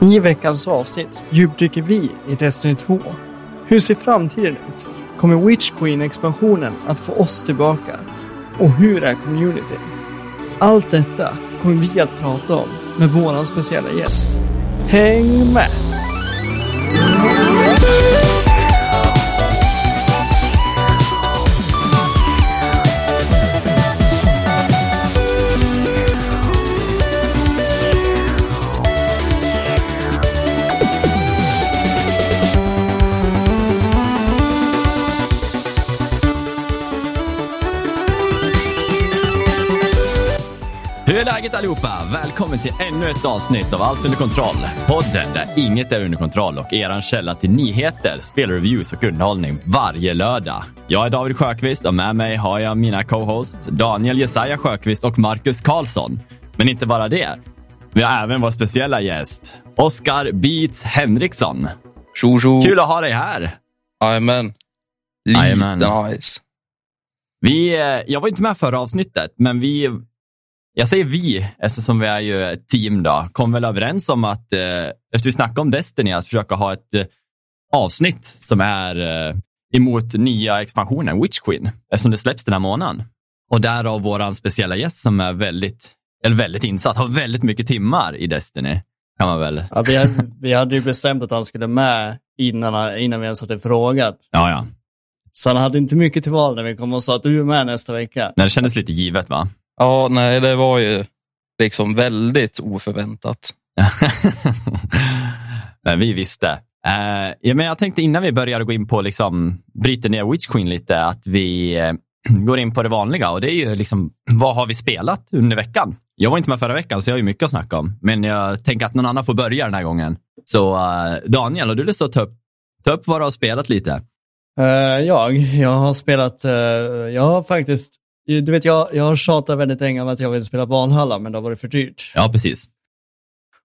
I veckans avsnitt djupdyker vi i Destiny 2. Hur ser framtiden ut? Kommer Witch Queen-expansionen att få oss tillbaka? Och hur är community? Allt detta kommer vi att prata om med våran speciella gäst. Häng med! Allihopa? Välkommen till ännu ett avsnitt av Allt under kontroll. Podden där inget är under kontroll och eran källa till nyheter, spelreviews och underhållning varje lördag. Jag är David Sjöqvist och med mig har jag mina co-hosts Daniel Jesaja Sjöqvist och Marcus Karlsson. Men inte bara det. Vi har även vår speciella gäst, Oskar Beats Henriksson. Tjo tjo. Kul att ha dig här. Jajamän. Liten nice. Vi, eh, jag var inte med förra avsnittet, men vi, jag säger vi, eftersom vi är ju ett team då, kom väl överens om att, eh, efter vi snackade om Destiny, att försöka ha ett eh, avsnitt som är eh, emot nya expansionen, Witch Queen, eftersom det släpps den här månaden. Och därav våran speciella gäst som är väldigt, eller väldigt insatt, har väldigt mycket timmar i Destiny, kan man väl. Ja, vi, hade, vi hade ju bestämt att han skulle med innan, innan vi ens hade frågat. Ja, ja. Så han hade inte mycket till val när vi kom och sa att du är med nästa vecka. Nej, det kändes lite givet va? Ja, nej, det var ju liksom väldigt oförväntat. men vi visste. Uh, ja, men jag tänkte innan vi börjar gå in på, liksom, bryter ner Witch Queen lite, att vi uh, går in på det vanliga och det är ju liksom, vad har vi spelat under veckan? Jag var inte med förra veckan så jag har ju mycket att snacka om, men jag tänker att någon annan får börja den här gången. Så uh, Daniel, har du lust att ta upp, ta upp vad du har spelat lite? Uh, jag, jag har spelat, uh, jag har faktiskt, du vet jag, jag har tjatat väldigt länge om att jag vill spela Valhalla, men det har varit för dyrt. Ja, precis.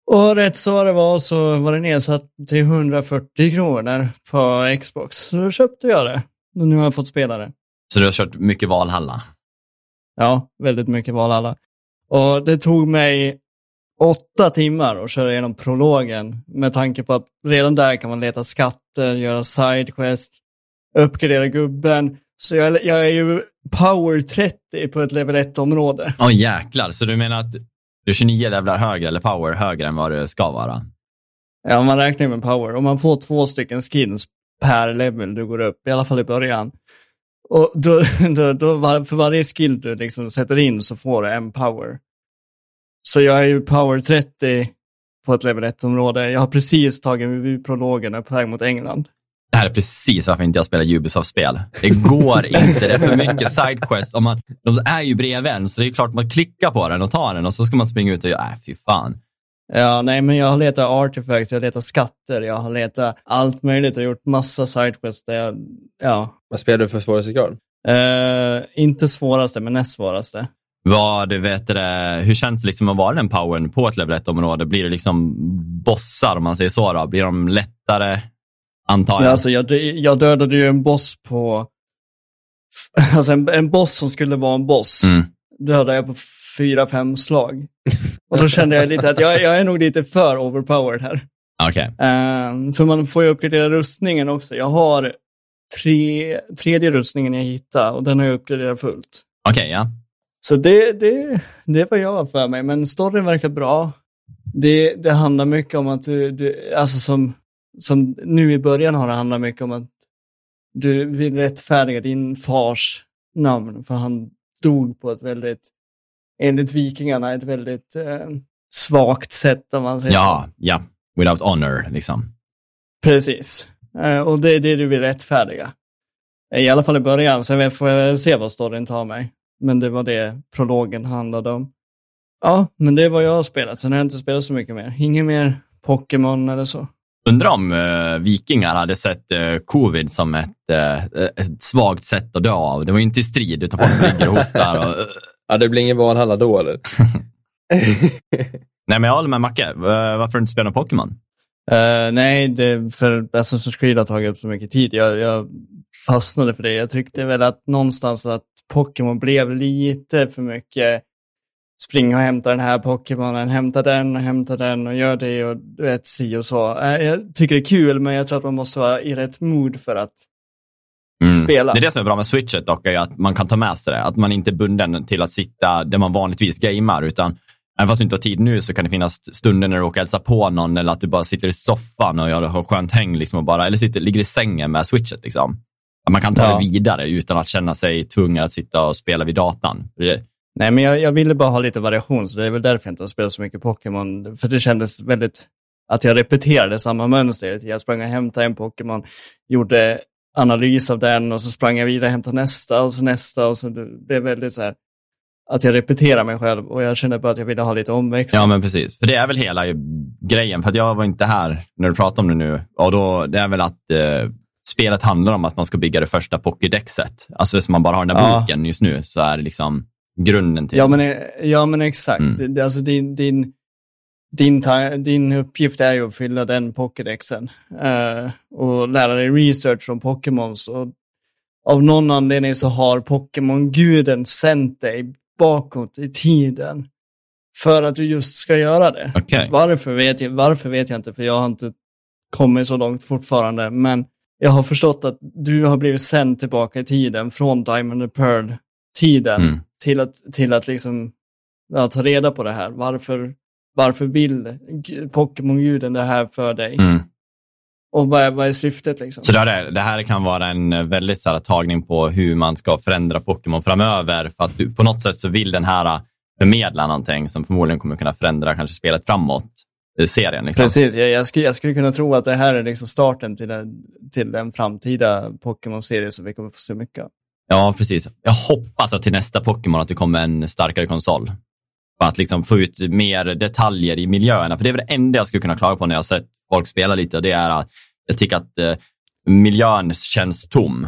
Och rätt så det var så var det nedsatt till 140 kronor på Xbox. Så då köpte jag det. Och nu har jag fått spela det. Så du har kört mycket Valhalla? Ja, väldigt mycket Valhalla. Och det tog mig åtta timmar att köra igenom prologen med tanke på att redan där kan man leta skatter, göra sidequest, uppgradera gubben. Så jag, jag är ju power 30 på ett level 1-område. Åh oh, jäklar, så du menar att du är 29 levlar högre eller power högre än vad du ska vara? Ja, man räknar med power. Och man får två stycken skins per level du går upp, i alla fall i början. Och då, då, då, för varje skill du liksom sätter in så får du en power. Så jag är ju power 30 på ett level 1-område. Jag har precis tagit mig prologen och är på väg mot England. Det här är precis varför inte jag spelar Ubisoft-spel. Det går inte, det är för mycket sidequest. Om man, de är ju bredvid en, så det är klart man klickar på den och tar den och så ska man springa ut och göra, äh, fy fan. Ja, nej, men jag har letat artifacts, jag har letat skatter, jag har letat allt möjligt och gjort massa sidequests där jag, ja. Vad spelar du för svårighetsgrad? Uh, inte svåraste, men näst svåraste. Vad, du vet det, hur känns det liksom att vara den powern på ett level 1-område? Blir det liksom bossar, om man säger så? Då? Blir de lättare, antar jag? Ja, alltså, jag, jag dödade ju en boss på... Alltså en, en boss som skulle vara en boss. Mm. Dödade jag på fyra, fem slag. Och då kände jag lite att jag, jag är nog lite för overpowered här. Okay. Um, för man får ju uppgradera rustningen också. Jag har tre, tredje rustningen jag hittade och den har jag uppgraderat fullt. Okej, okay, ja. Så det, det, det vad jag för mig, men storyn verkar bra. Det, det handlar mycket om att du, du alltså som, som nu i början har det handlat mycket om att du vill rättfärdiga din fars namn, för han dog på ett väldigt, enligt vikingarna, ett väldigt eh, svagt sätt om man säger Ja, så. ja. Without honor, liksom. Precis. Eh, och det är det du vill rättfärdiga. I alla fall i början, sen får jag väl se vad storyn tar mig. Men det var det prologen handlade om. Ja, men det är vad jag har spelat. Sen har jag inte spelat så mycket mer. Inget mer Pokémon eller så. Undrar om uh, vikingar hade sett uh, covid som ett, uh, ett svagt sätt att dö av. Det var ju inte i strid, utan folk ligger och hostar. Och, ja, det blir ingen Valhalla då, eller? nej, men jag håller med Macke. Varför inte spelat Pokémon? Uh, nej, det, för Assassin's Creed har tagit upp så mycket tid. Jag, jag fastnade för det. Jag tyckte väl att någonstans att Pokémon blev lite för mycket springa och hämta den här Pokémonen, hämta den och hämta den och gör det och du vet si och så. Eh, Jag tycker det är kul men jag tror att man måste vara i rätt mood för att Mm. spela. Det är det som är bra med switchet dock, är att man kan ta med sig det. Att man inte är bunden till att sitta där man vanligtvis gamer, utan även fast du inte har tid nu så kan det finnas stunder när du åker hälsa på någon eller att du bara sitter i soffan och har skönt häng liksom och bara, eller sitter, ligger i sängen med switchet. Liksom. Att man kan ta Ja. det vidare utan att känna sig tvungen att sitta och spela vid datan. Det, Nej, men jag, jag ville bara ha lite variation, så det är väl därför jag inte har spelat så mycket Pokémon. För det kändes väldigt, att jag repeterade samma mönster. Jag sprang och hämtade en Pokémon, gjorde analys av den och så sprang jag vidare och hämtade nästa och så nästa och så det blev väldigt så här, att jag repeterar mig själv och jag kände bara att jag ville ha lite omväxling. Ja, men precis. För det är väl hela grejen. För att jag var inte här när du pratade om det nu. Och då, det är väl att eh, spelet handlar om att man ska bygga det första Pokédexet. Alltså som man bara har den där Ja. boken just nu, så är det liksom grunden till. Ja men, eh, ja, men exakt. Mm. Alltså din, din, din, din uppgift är ju att fylla den Pokédexen eh, och lära dig research om Pokémons. Och av någon anledning så har Pokémon-guden sänt dig bakåt i tiden för att du just ska göra det. Okej. Varför, vet jag, varför vet jag inte, för jag har inte kommit så långt fortfarande. Men jag har förstått att du har blivit sänd tillbaka i tiden från Diamond and Pearl-tiden Mm. Till att, till att liksom, ja, ta reda på det här. Varför, varför vill Pokémon-guden det här för dig? Mm. Och vad är, vad är syftet liksom? Så det, här, det här kan vara en eh, väldigt så här, tagning på hur man ska förändra Pokémon framöver. För att du, på något sätt så vill den här eh, förmedla någonting som förmodligen kommer kunna förändra kanske spelet framåt. eh, Serien liksom. Precis, jag, jag, skulle, jag skulle kunna tro att det här är liksom starten till en, till en framtida Pokémon-serie som vi kommer få se mycket av. Ja, precis. Jag hoppas att till nästa Pokémon att det kommer en starkare konsol. För att liksom få ut mer detaljer i miljöerna. För det är väl det enda jag skulle kunna klaga på när jag sett folk spela lite. Det är att jag tycker att eh, miljön känns tom.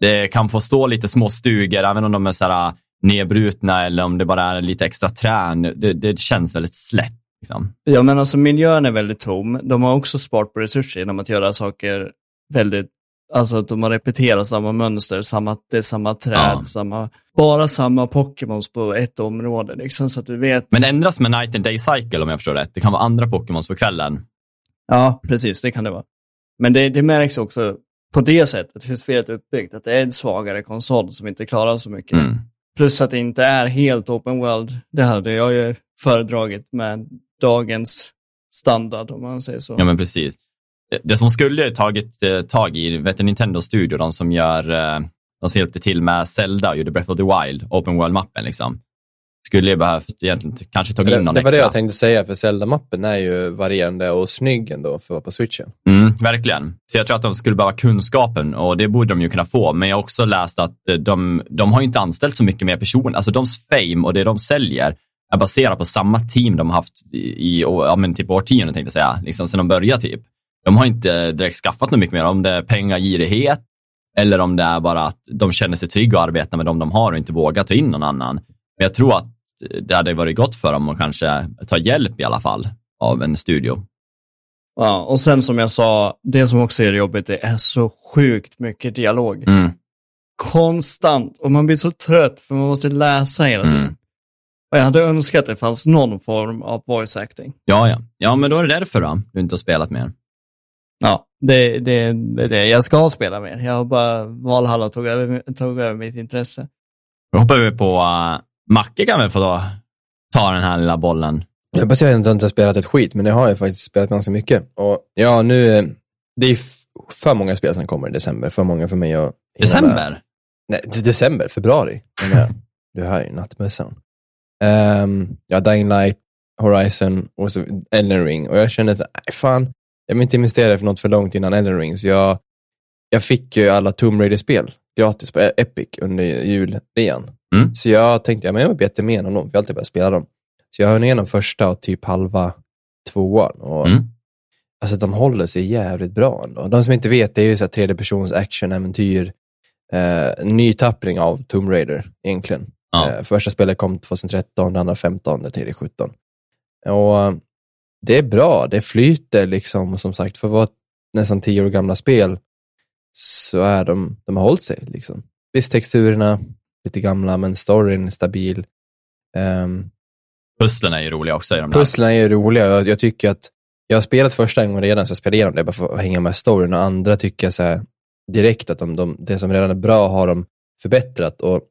Det kan få stå lite små stugor, även om de är så här, ah, nedbrutna eller om det bara är lite extra trän. Det, det känns väldigt slätt. Liksom. Ja, men alltså miljön är väldigt tom. De har också sparat på resurser genom att göra saker väldigt, alltså att de har repeterat samma mönster, samma, det är samma träd, Ja. samma, bara samma Pokémons på ett område liksom, så att du vet. Men det ändras med Night and Day Cycle om jag förstår rätt. Det kan vara andra Pokémons på kvällen. Ja, precis, det kan det vara. Men det, det märks också på det sättet hur spelet är uppbyggt, att det är en svagare konsol som inte klarar så mycket. Mm. Plus att det inte är helt open world. Det hade jag ju föredragit med dagens standard, om man säger så. Ja, men precis. Det- Det som skulle tagit eh, tag i, vet du, Nintendo Studio, de som gör, eh, de som hjälpte till med Zelda och gjorde Breath of the Wild, Open World-mappen liksom. Skulle ju behövt egentligen kanske tagit in någon det var det extra. jag tänkte säga, för Zelda-mappen är ju varierande och snygg ändå för att vara på switchen. Mm, verkligen. Så jag tror att de skulle behöva kunskapen och det borde de ju kunna få. Men jag har också läst att eh, de, de har ju inte anställt så mycket mer personer. Alltså deras fame och det de säljer är baserat på samma team de har haft i, i ja, men typ årtionden, tänkte jag säga, liksom sedan de började typ. De har inte direkt skaffat något mycket mer, om det är pengagirighet eller om det är bara att de känner sig trygga och arbetar med dem de har och inte vågar ta in någon annan. Men jag tror att det hade varit gott för dem att kanske ta hjälp i alla fall av en studio. Ja, och sen som jag sa, det som också är jobbigt, det är så sjukt mycket dialog. Mm. Konstant. Och man blir så trött för man måste läsa hela tiden. Mm. Och jag hade önskat att det fanns någon form av voice acting. Ja, ja. Ja, men då är det därför då, du inte har spelat mer. Ja, det, det, det är det. Jag ska spela mer. Jag har bara, Valhalla tog över, tog över mitt intresse. Då hoppar vi på uh, Macke kan väl få då, ta den här lilla bollen. Jag hoppas jag inte har spelat ett skit, men det har jag faktiskt spelat ganska mycket. Och ja, nu, eh, det är för många spel som kommer i december, för många för mig att hinna med. December? Nej, de- december, februari. Du hör ju nattmössan. Um, ja, Dying Light, Horizon och så Elden Ring. Och jag kände så fan, jag vill inte investera för något för långt innan Elden Ring. Så jag, jag fick ju alla Tomb Raider-spel gratis på Epic under julrean. Mm. Så jag tänkte, ja men jag vill beta med dem, för jag har alltid börjat spela dem. Så jag höll igenom första och typ halva tvåan. Och Mm. Alltså de håller sig jävligt bra ändå. De som inte vet, det är ju så här tredje persons action-äventyr, eh, nytappning av Tomb Raider egentligen. Ja. Eh, första spelet kom 2013, det andra 15, det tredje 17. Och eh, det är bra, det flyter liksom, och som sagt, för att vara nästan tio år gamla spel så är de, de har hållit sig. Liksom. Visst, texturerna lite gamla, men storyn är stabil. Ehm, Pusslen är ju roliga också i de. Pusslen är ju roliga. Jag, jag tycker att jag har spelat första gången redan, så jag spelar igenom det bara för att hänga med storyn. Och andra tycker jag så här, direkt att de, de, det som redan är bra har de förbättrat och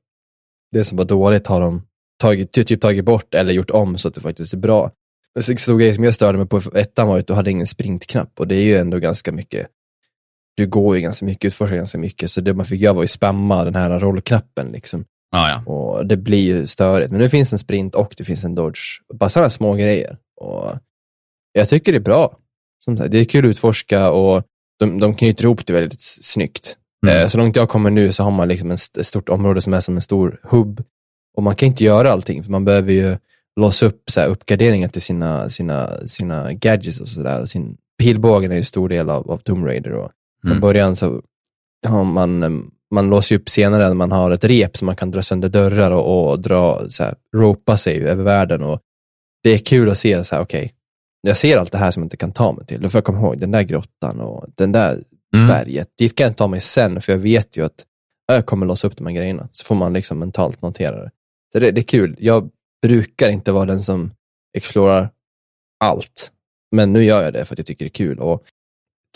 det som var dåligt har de tagit, ty- typ tagit bort eller gjort om så att det faktiskt är bra. En stor grej som jag störde mig på ettan var att du hade ingen sprintknapp och det är ju ändå ganska mycket du går ju ganska mycket, utforskar ganska mycket, så det man fick göra var ju spamma den här rollknappen liksom. Ja, ja. Och det blir ju störigt. Men nu finns en sprint och det finns en dodge. Bara sådana små grejer. Och jag tycker det är bra. Som sagt, det är kul att utforska och de, de knyter ihop det väldigt snyggt. Mm. Eh, Så långt jag kommer nu så har man liksom ett stort område som är som en stor hubb. Och man kan inte göra allting, för man behöver ju låsa upp så här, uppgraderingar till sina, sina, sina gadgets och sådär. Sin pilbågen är ju en stor del av, av Tomb Raider. Och från Mm. början så har man, man låser upp senare när man har ett rep som man kan dra sönder dörrar och, och dra, så här, ropa sig över världen. Och det är kul att se, så här, okej, jag ser allt det här som jag inte kan ta mig till. Då får jag komma ihåg den där grottan och den där Mm. berget. Dit kan jag inte ta mig sen, för jag vet ju att jag kommer låsa upp de här grejerna. Så får man liksom mentalt notera det. Så det, det är kul. Jag brukar inte vara den som explorar allt. Men nu gör jag det för att jag tycker det är kul. Och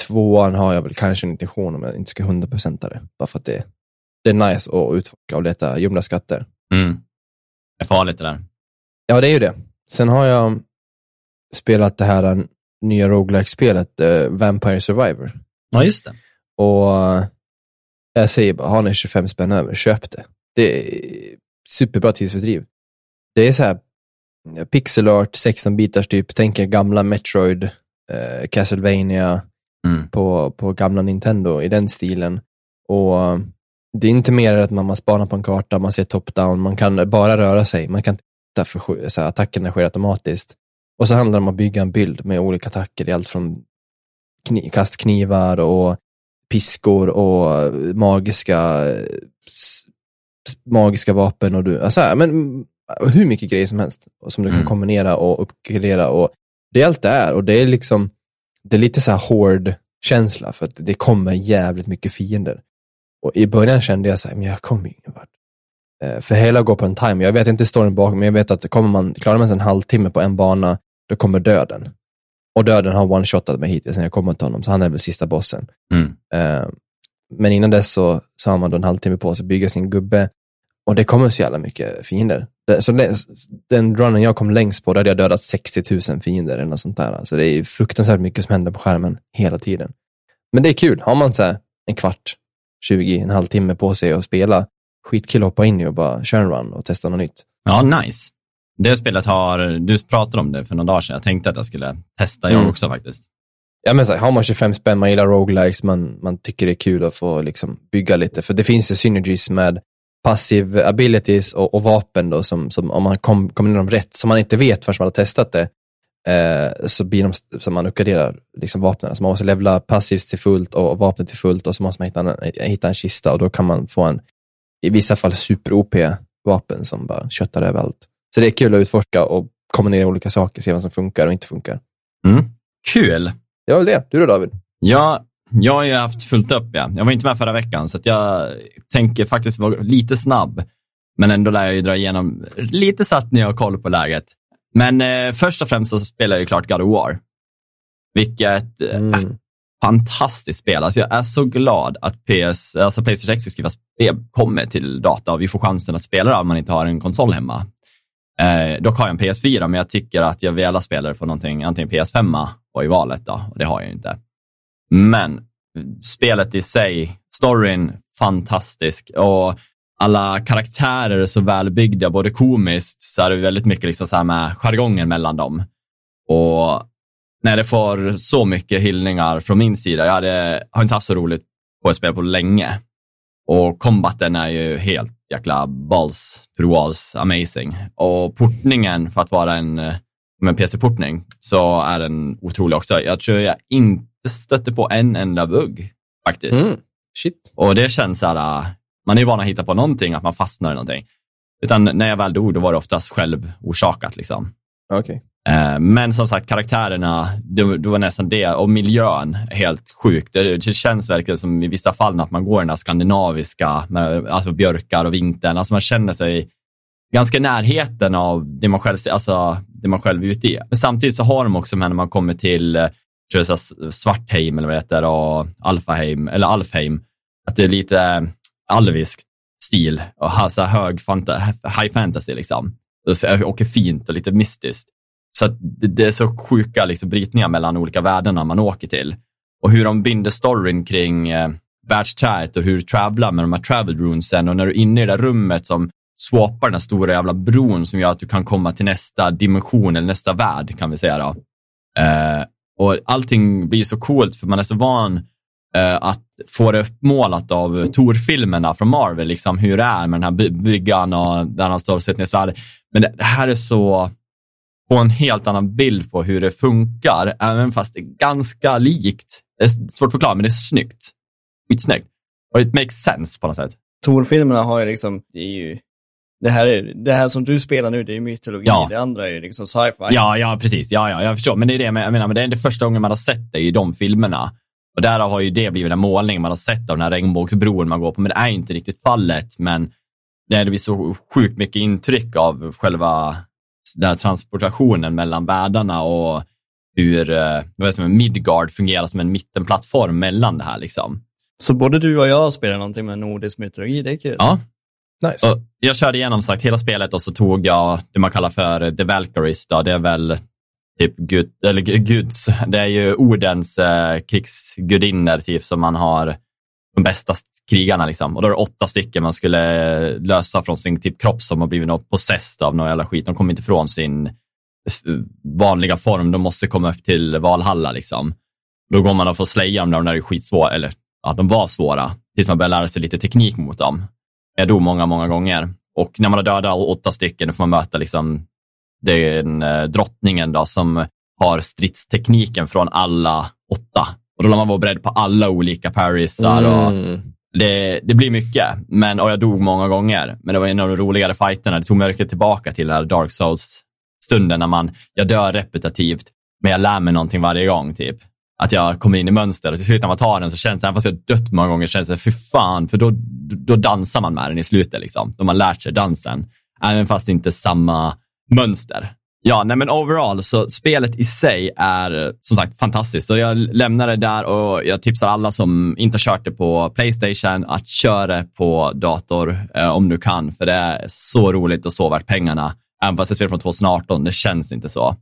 tvåan har jag väl kanske en intention om jag inte ska 100% det. Bara för att det, det är nice att utforska och leta gömda skatter. Mm. Det är farligt det där. Ja, det är ju det. Sen har jag spelat det här nya roguelike-spelet eh, Vampire Survivor. Ja, just det. Och eh, jag säger bara, har ni 25 spänn över, köp det. Det är superbra tidsfördriv. Det är så här eh, pixel art, 16-bitars typ, tänker gamla Metroid, eh, Castlevania Mm. på, på gamla Nintendo i den stilen. Och eh, det är inte mer att man, man spanar på en karta, man ser top-down, man kan bara röra sig, man kan titta för så här, attackerna sker automatiskt. Och så handlar det om att bygga en bild med olika attacker, i allt från kni, kastknivar och piskor och magiska s- magiska vapen och du, alltså, här, men hur mycket grejer som helst som du kan Mm. kombinera och uppgradera och det är allt det är och det är liksom det är lite så här hård känsla för att det kommer jävligt mycket fiender. Och i början kände jag så här, men jag kommer ingen vart. Eh, För hela går på en timer. Jag vet inte storyn bakom, men jag vet att kommer man, klarar man sig en halvtimme på en bana, då kommer döden. Och döden har one-shotat mig hittills sen jag kommer till honom, så han är väl sista bossen. Mm. Eh, Men innan dess så, så har man då en halvtimme på sig att bygga sin gubbe. Och det kommer så jävla mycket fiender. Så den runnen jag kom längst på, där hade jag dödat 60 000 fiender eller något sånt där. Så det är fruktansvärt mycket som händer på skärmen hela tiden. Men det är kul. Har man så här en kvart, 20, en halvtimme på sig att spela, skitkul att hoppa in i och bara köra en run och testa något nytt. Ja, nice. Det spelet har, du pratade om det för några dagar sedan. Jag tänkte att jag skulle testa jag Mm. också faktiskt. Ja, men så här, har man 25 spänn, man gillar roguelikes, man, man tycker det är kul att få liksom, bygga lite. För det finns ju synergies med passive abilities och, och vapen då, som, som om man kom, kombinerar dem rätt, som man inte vet förrän man har testat det, eh, så blir de, så man uppgraderar liksom vapnen. Så man måste levla passivs till fullt och vapnet till fullt och så måste man hitta en, hitta en kista och då kan man få en, i vissa fall super-OP-vapen som bara köttar överallt. Så det är kul att utforska och kombinera olika saker, se vad som funkar och inte funkar. Mm. Kul. Det var väl det. Du då David? Ja, jag har ju haft fullt upp. Ja. Jag var inte med förra veckan, så jag tänker faktiskt vara lite snabb. Men ändå lär jag ju dra igenom lite så att ni har koll på läget. Men eh, först och främst så spelar jag ju klart God of War. Vilket eh, Mm. fantastiskt spel. Alltså jag är så glad att PS, alltså Playstation exklusiva spel kommer till data och vi får chansen att spela det om man inte har en konsol hemma. Eh, dock har jag en PS4, men jag tycker att jag vill spela det på någonting, antingen PS5 och i valet då, och det har jag ju inte. Men spelet i sig, storyn, fantastisk och alla karaktärer är så välbyggda, både komiskt, så är det väldigt mycket liksom så här med jargongen mellan dem. Och när det får så mycket hyllningar från min sida, jag hade, har inte haft så roligt på ett spel på länge. Och kombaten är ju helt jäkla balls to the walls amazing. Och portningen, för att vara en, eh, en PC-portning, så är den otrolig också. Jag tror jag inte stötte på en enda bugg, faktiskt. Mm. Shit. Och det känns så här, äh, man är ju van att hitta på någonting, att man fastnar i någonting. Utan när jag väl dog, då var det oftast själv orsakat liksom. Okej. Eh, Men som sagt, karaktärerna, det, det var nästan det. Och miljön helt sjukt. Det, det känns verkligen som i vissa fall att man går i den här skandinaviska, med, alltså björkar och vintern. Alltså man känner sig ganska närheten av det man själv, alltså, det man själv är ute i. Men samtidigt så har de också när man kommer till eh, tror jag, så Svartheim eller vad det heter, och Alfaheim, eller Alfheim, att det är lite eh, alvisk stil och så hög fanta, high fantasy liksom. Och är fint och lite mystiskt. Så att det, det är så sjuka liksom, brytningar mellan olika världarna man åker till. Och hur de binder storyn kring eh, världsträet och hur du travlar med de här travel runesen och när du är inne i det där rummet som swappar den här stora jävla bron som gör att du kan komma till nästa dimension eller nästa värld kan vi säga då. Eh, och allting blir så coolt för man är så van eh, att få det uppmålat av Tor-filmerna från Marvel, liksom hur det är med den här bryggan och där han står och sätter ner. Men det, det här är så på en helt annan bild på hur det funkar, även fast det är ganska likt. Det är svårt att förklara, men det är snyggt. Skitsnyggt. Och it makes sense på något sätt. Tor-filmerna har ju liksom, det är ju, det här, är, det här som du spelar nu, det är ju mytologi. Ja. Det andra är ju liksom sci-fi. Ja, ja, precis. Ja, ja, jag förstår. Men det är det jag menar, men det är det första gången man har sett det i de filmerna. Och där har ju det blivit en målning man har sett av den här regnbågsbron man går på, men det är inte riktigt fallet. Men det blir så sjukt mycket intryck av själva den här transportationen mellan världarna och hur eh, vad som Midgard fungerar som en mittenplattform mellan det här. Liksom. Så både du och jag spelar någonting med nordisk mytologi, det är kul. Ja, Nice. och jag körde igenom sagt hela spelet och så tog jag det man kallar för The Valkyries. Då. Det är väl typ gud, eller guds, det är ju Odens eh, krigsgudinnor typ som man har de bästa krigarna liksom. Och då är det åtta stycken man skulle lösa från sin typ kropp som har blivit något possessed av någon jävla skit. De kommer inte från sin vanliga form. De måste komma upp till Valhalla liksom. Då går man och får slaya dem när de är skitsvåra, eller ja, de var svåra, tills man börjar lära sig lite teknik mot dem. Jag dog många, många gånger. Och när man har dödat åtta stycken, får man möta liksom den eh, drottningen då, som har stridstekniken från alla åtta. Och då lär man vara beredd på alla olika parrysar och Mm. det, det blir mycket. Men, och jag dog många gånger. Men det var en av de roligare fighterna. Det tog mig verkligen tillbaka till den här Dark Souls-stunden när man, jag dör repetitivt, men jag lär mig någonting varje gång. typ. Att jag kommer in i mönster och till slut när man tar den så känns det, även fast jag dött många gånger, känns det, fy fan, för då, då dansar man med den i slutet. Liksom. Då har man lärt sig dansen. Även fast det inte är samma mönster. Ja, nej men overall, så spelet i sig är eh, som sagt fantastiskt. Så jag lämnar det där och jag tipsar alla som inte har kört det på Playstation att köra det på dator eh, om du kan, för det är så roligt och så värt pengarna. Även fast det är spel från 2018, det känns inte så.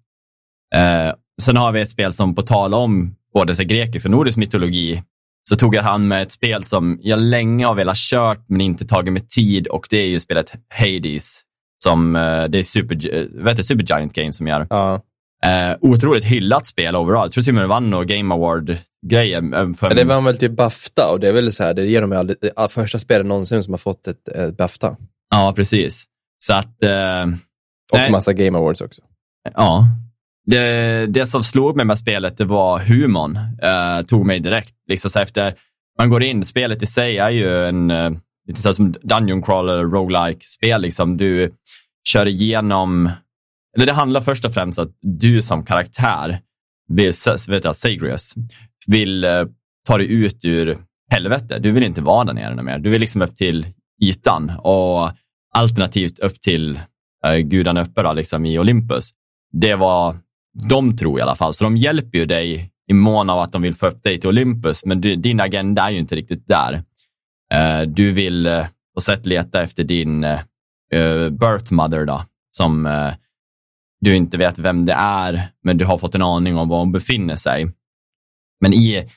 Eh, sen har vi ett spel som på tal om både så grekisk och nordisk mytologi, så tog jag hand med ett spel som jag länge har velat kört men inte tagit mig tid och det är ju spelet Hades. Som, eh, det är Super, eh, vet du, Supergiant Games som gör. Ja. Eh, otroligt hyllat spel overall. Jag tror till och med det vann någon Game Award-grejer. eh, Ja, Det var väl till Bafta och det är väl så här, det ger de aldrig, det är första spelet någonsin som har fått ett, ett Bafta. Ja, precis. Så att, eh, Och Nej. massa Game Awards också. ja. Det, det som slog mig med spelet, det var humorn. Eh, tog mig direkt. Liksom så efter, man går in, spelet i sig är ju en, eh, lite så som Dungeon Crawler, roguelike spel liksom. Du kör igenom, eller det handlar först och främst att du som karaktär, vill, vet jag, Sagrius, vill eh, ta dig ut ur helvete. Du vill inte vara där nere mer. Du vill liksom upp till ytan och alternativt upp till eh, gudarna uppe då, liksom i Olympus. Det var de tror i alla fall. Så de hjälper ju dig i mån av att de vill få upp dig till Olympus, men du, din agenda är ju inte riktigt där. Eh, du vill eh, på sätt leta efter din eh, eh birth mother då, som du inte vet vem det är, men du har fått en aning om var hon befinner sig. Men i,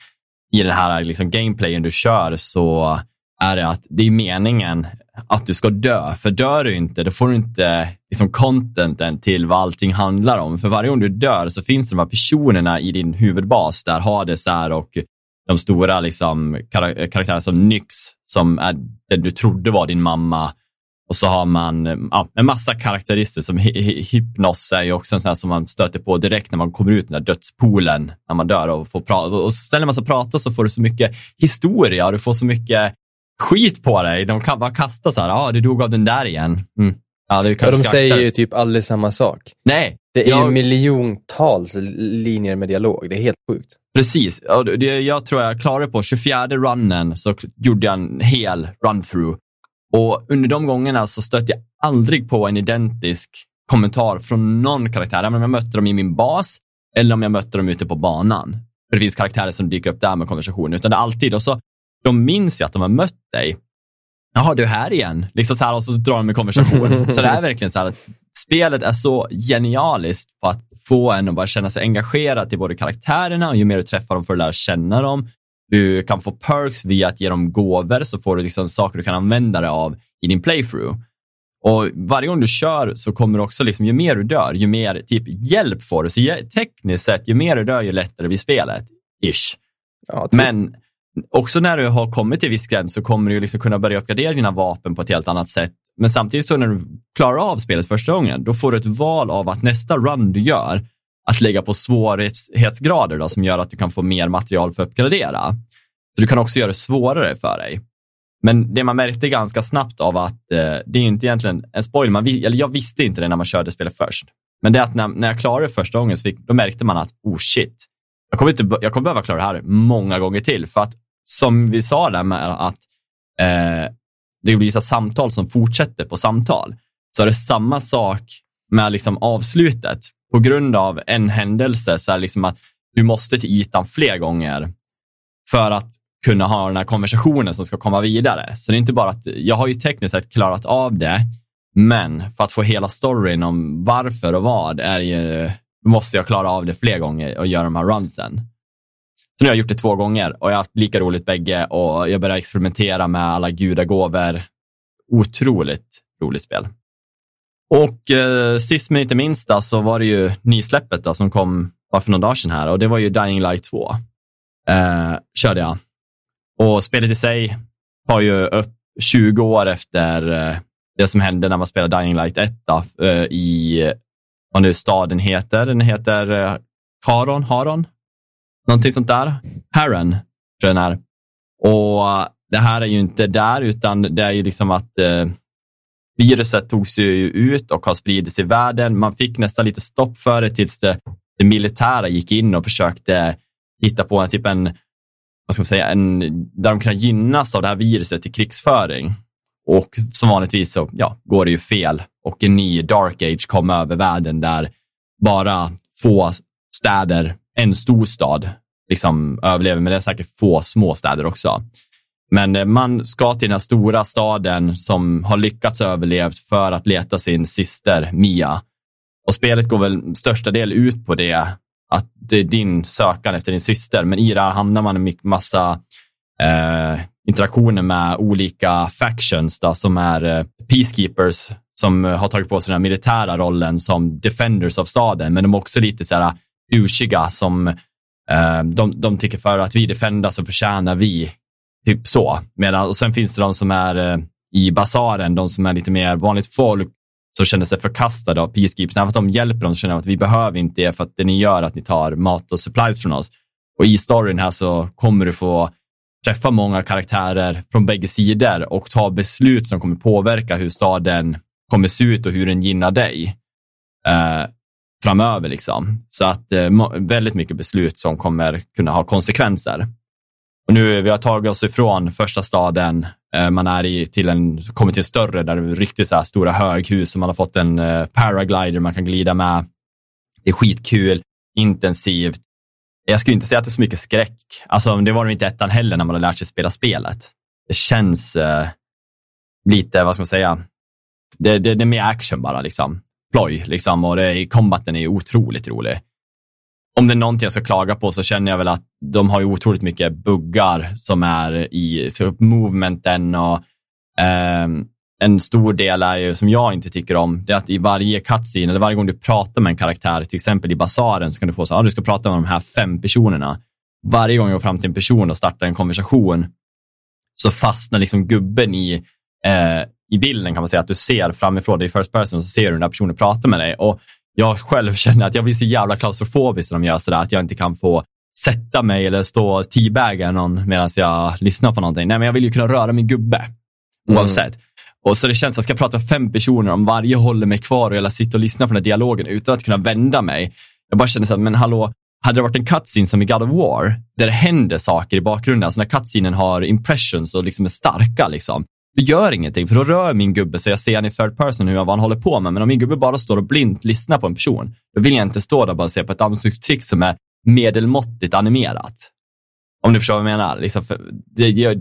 i den här liksom gameplayen du kör så är det att det är meningen att du ska dö. För dör du inte, då får du inte liksom contenten till vad allting handlar om. För varje gång du dör så finns det de här personerna i din huvudbas där Hades är och de stora liksom, kar- karaktärerna som Nyx, som är den du trodde var din mamma. Och så har man ja, en massa karaktärister som Hypnos är ju också en sån här som man stöter på direkt när man kommer ut den där dödspoolen när man dör och får prata. Och ställer man sig och pratar så får du så mycket historia och du får så mycket skit på dig. De kan bara kasta så här, ja, ah, du dog av den där igen. Mm. Ja, Ja, kanske de säger ju typ aldrig samma sak. Nej, Det är Jag- ju miljontals linjer med dialog. Det är helt sjukt. Precis. Jag tror jag klarade på 24 runnen så gjorde jag en hel run-through. Och under de gångerna så stötte jag aldrig på en identisk kommentar från någon karaktär, även om jag mötte dem i min bas eller om jag mötte dem ute på banan. För det finns karaktärer som dyker upp där med konversation, utan det är alltid, och så de minns ju att de har mött dig. Jaha, du är här igen. Liksom så här, och så drar de en konversation. så det är verkligen så här att spelet är så genialiskt på att få en att bara känna sig engagerad till både karaktärerna och ju mer du träffar dem får du lära känna dem. Du kan få perks via att ge dem gåvor så får du liksom saker du kan använda dig av i din playthrough. Och varje gång du kör så kommer du också, liksom, ju mer du dör, ju mer typ hjälp får du. Så tekniskt sett, ju mer du dör, ju lättare blir spelet. Ish. Ja, typ. Men också när du har kommit till viss gräns så kommer du liksom kunna börja uppgradera dina vapen på ett helt annat sätt. Men samtidigt så när du klarar av spelet första gången, då får du ett val av att nästa run du gör, att lägga på svårighetsgrader då, som gör att du kan få mer material för att uppgradera. Så du kan också göra det svårare för dig. Men det man märkte ganska snabbt av att eh, det är inte egentligen en spoil, man, eller jag visste inte det när man körde spelet först. Men det är att när, när jag klarade det första gången så fick, då märkte man att, oh shit, jag kommer, inte, jag kommer behöva klara det här många gånger till. För att som vi sa där med att eh, det blir vissa samtal som fortsätter på samtal, så är det samma sak med liksom avslutet. På grund av en händelse så är det liksom att du måste till ytan fler gånger för att kunna ha den här konversationen som ska komma vidare. Så det är inte bara att, jag har ju tekniskt sett klarat av det, men för att få hela storyn om varför och vad är ju, måste jag klara av det fler gånger och göra de här runsen. Så nu har jag gjort det två gånger och jag har haft lika roligt bägge och jag börjar experimentera med alla gudagåvor. Otroligt roligt spel. Och eh, sist men inte minst då, så var det ju nysläppet då, som kom bara för några dagar sedan här och det var ju Dying Light 2. Eh, körde jag. Och spelet i sig tar ju upp 20 år efter eh, det som hände när man spelade Dying Light 1 då, eh, i, vad nu staden heter, den heter eh, Karon, Haron? Någonting sånt där. Haran, tror jag den är. Och eh, det här är ju inte där, utan det är ju liksom att eh, viruset tog ju ut och har spridits i världen. Man fick nästan lite stopp för det tills det, det militära gick in och försökte hitta på en typ en, vad ska man säga, en, där de kan gynnas av det här viruset i krigsföring. Och som vanligtvis så ja, går det ju fel och en ny dark age kom över världen där bara få städer, en stor stad, liksom överlever, men det är säkert få små städer också. Men eh, man ska till den här stora staden som har lyckats överlevt för att leta sin syster Mia. Och spelet går väl största del ut på det, att det är din sökan efter din syster, men i det här hamnar man i massa eh, interaktioner med olika factions då, som är eh, peacekeepers som eh, har tagit på sig den här militära rollen som defenders av staden, men de är också lite så här eh, douchiga som eh, de, de tycker för att vi defendar så förtjänar vi, typ så. Medan, och sen finns det de som är eh, i basaren, de som är lite mer vanligt folk, som känner sig förkastade av peacekeepers. Även att de hjälper dem så känner de att vi behöver inte er för att det ni gör är att ni tar mat och supplies från oss. Och i storyn här så kommer du få träffa många karaktärer från bägge sidor och ta beslut som kommer påverka hur staden kommer se ut och hur den gynnar dig eh, framöver. Liksom. Så att eh, väldigt mycket beslut som kommer kunna ha konsekvenser. Och nu vi har tagit oss ifrån första staden, eh, man är i, till en, kommit till en större där det är riktigt så här stora höghus som man har fått en eh, paraglider man kan glida med. Det är skitkul, intensivt. Jag skulle inte säga att det är så mycket skräck. Alltså, det var det inte ettan heller när man har lärt sig spela spelet. Det känns eh, lite, vad ska man säga, det, det, det är mer action bara liksom. Ploj, liksom, och det, combaten är otroligt rolig. Om det är någonting jag ska klaga på så känner jag väl att de har ju otroligt mycket buggar som är i så movementen och eh, en stor del är ju, som jag inte tycker om, det är att i varje cutscene, eller varje gång du pratar med en karaktär, till exempel i basaren, så kan du få så att ah, du ska prata med de här fem personerna. Varje gång jag går fram till en person och startar en konversation, så fastnar liksom gubben i, eh, i bilden kan man säga, att du ser framifrån, det är first person, så ser du den där personen prata med dig. Och jag själv känner att jag blir så jävla klaustrofobisk när de gör sådär, att jag inte kan få sätta mig eller stå och teabagga någon medan jag lyssnar på någonting. Nej, men jag vill ju kunna röra min gubbe, oavsett. Och så det känns att jag ska prata med fem personer, om varje håller mig kvar och jag sitter och lyssnar på den här dialogen utan att kunna vända mig. Jag bara känner så här, men hallå, hade det varit en cutscene som i God of War, där det händer saker i bakgrunden, alltså när cutscenen har impressions och liksom är starka, liksom, då gör ingenting, för då rör min gubbe så jag ser han i third person hur vad han håller på med. Men om min gubbe bara står och blint lyssnar på en person, då vill jag inte stå där och bara se på ett ansiktsuttryck som är medelmåttigt animerat. Om du förstår vad jag menar. Liksom, det, det,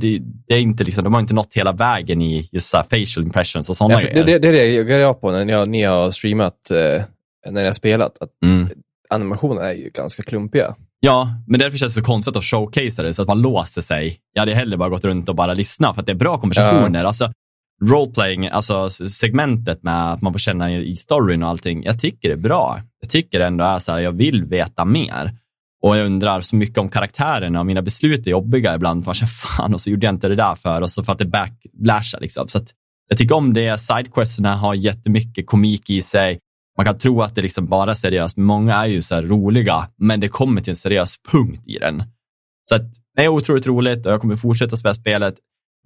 det är inte liksom, de har inte nått hela vägen i just så facial impressions och sådana Ja, grejer. det, det, det reagerar jag på när har, ni har streamat, eh, när ni har spelat, att Mm. animationerna är ju ganska klumpiga. Ja, men därför känns det så konstigt att showcasea det så att man låser sig. Jag hade hellre bara gått runt och bara lyssnat för att det är bra konversationer. Alltså, roleplaying, alltså segmentet med att man får känna i storyn och allting. Jag tycker det är bra. Jag tycker det ändå är så här, jag vill veta mer. Och jag undrar så mycket om karaktärerna och mina beslut är jobbiga ibland. Känner fan och så gjorde jag inte det där för och så för att det backlashar liksom. Så jag tycker om det. Sidequesterna har jättemycket komik i sig. Man kan tro att det liksom bara är seriöst, men många är ju så här roliga, men det kommer till en seriös punkt i den. Så att det är otroligt roligt och jag kommer fortsätta spela spelet.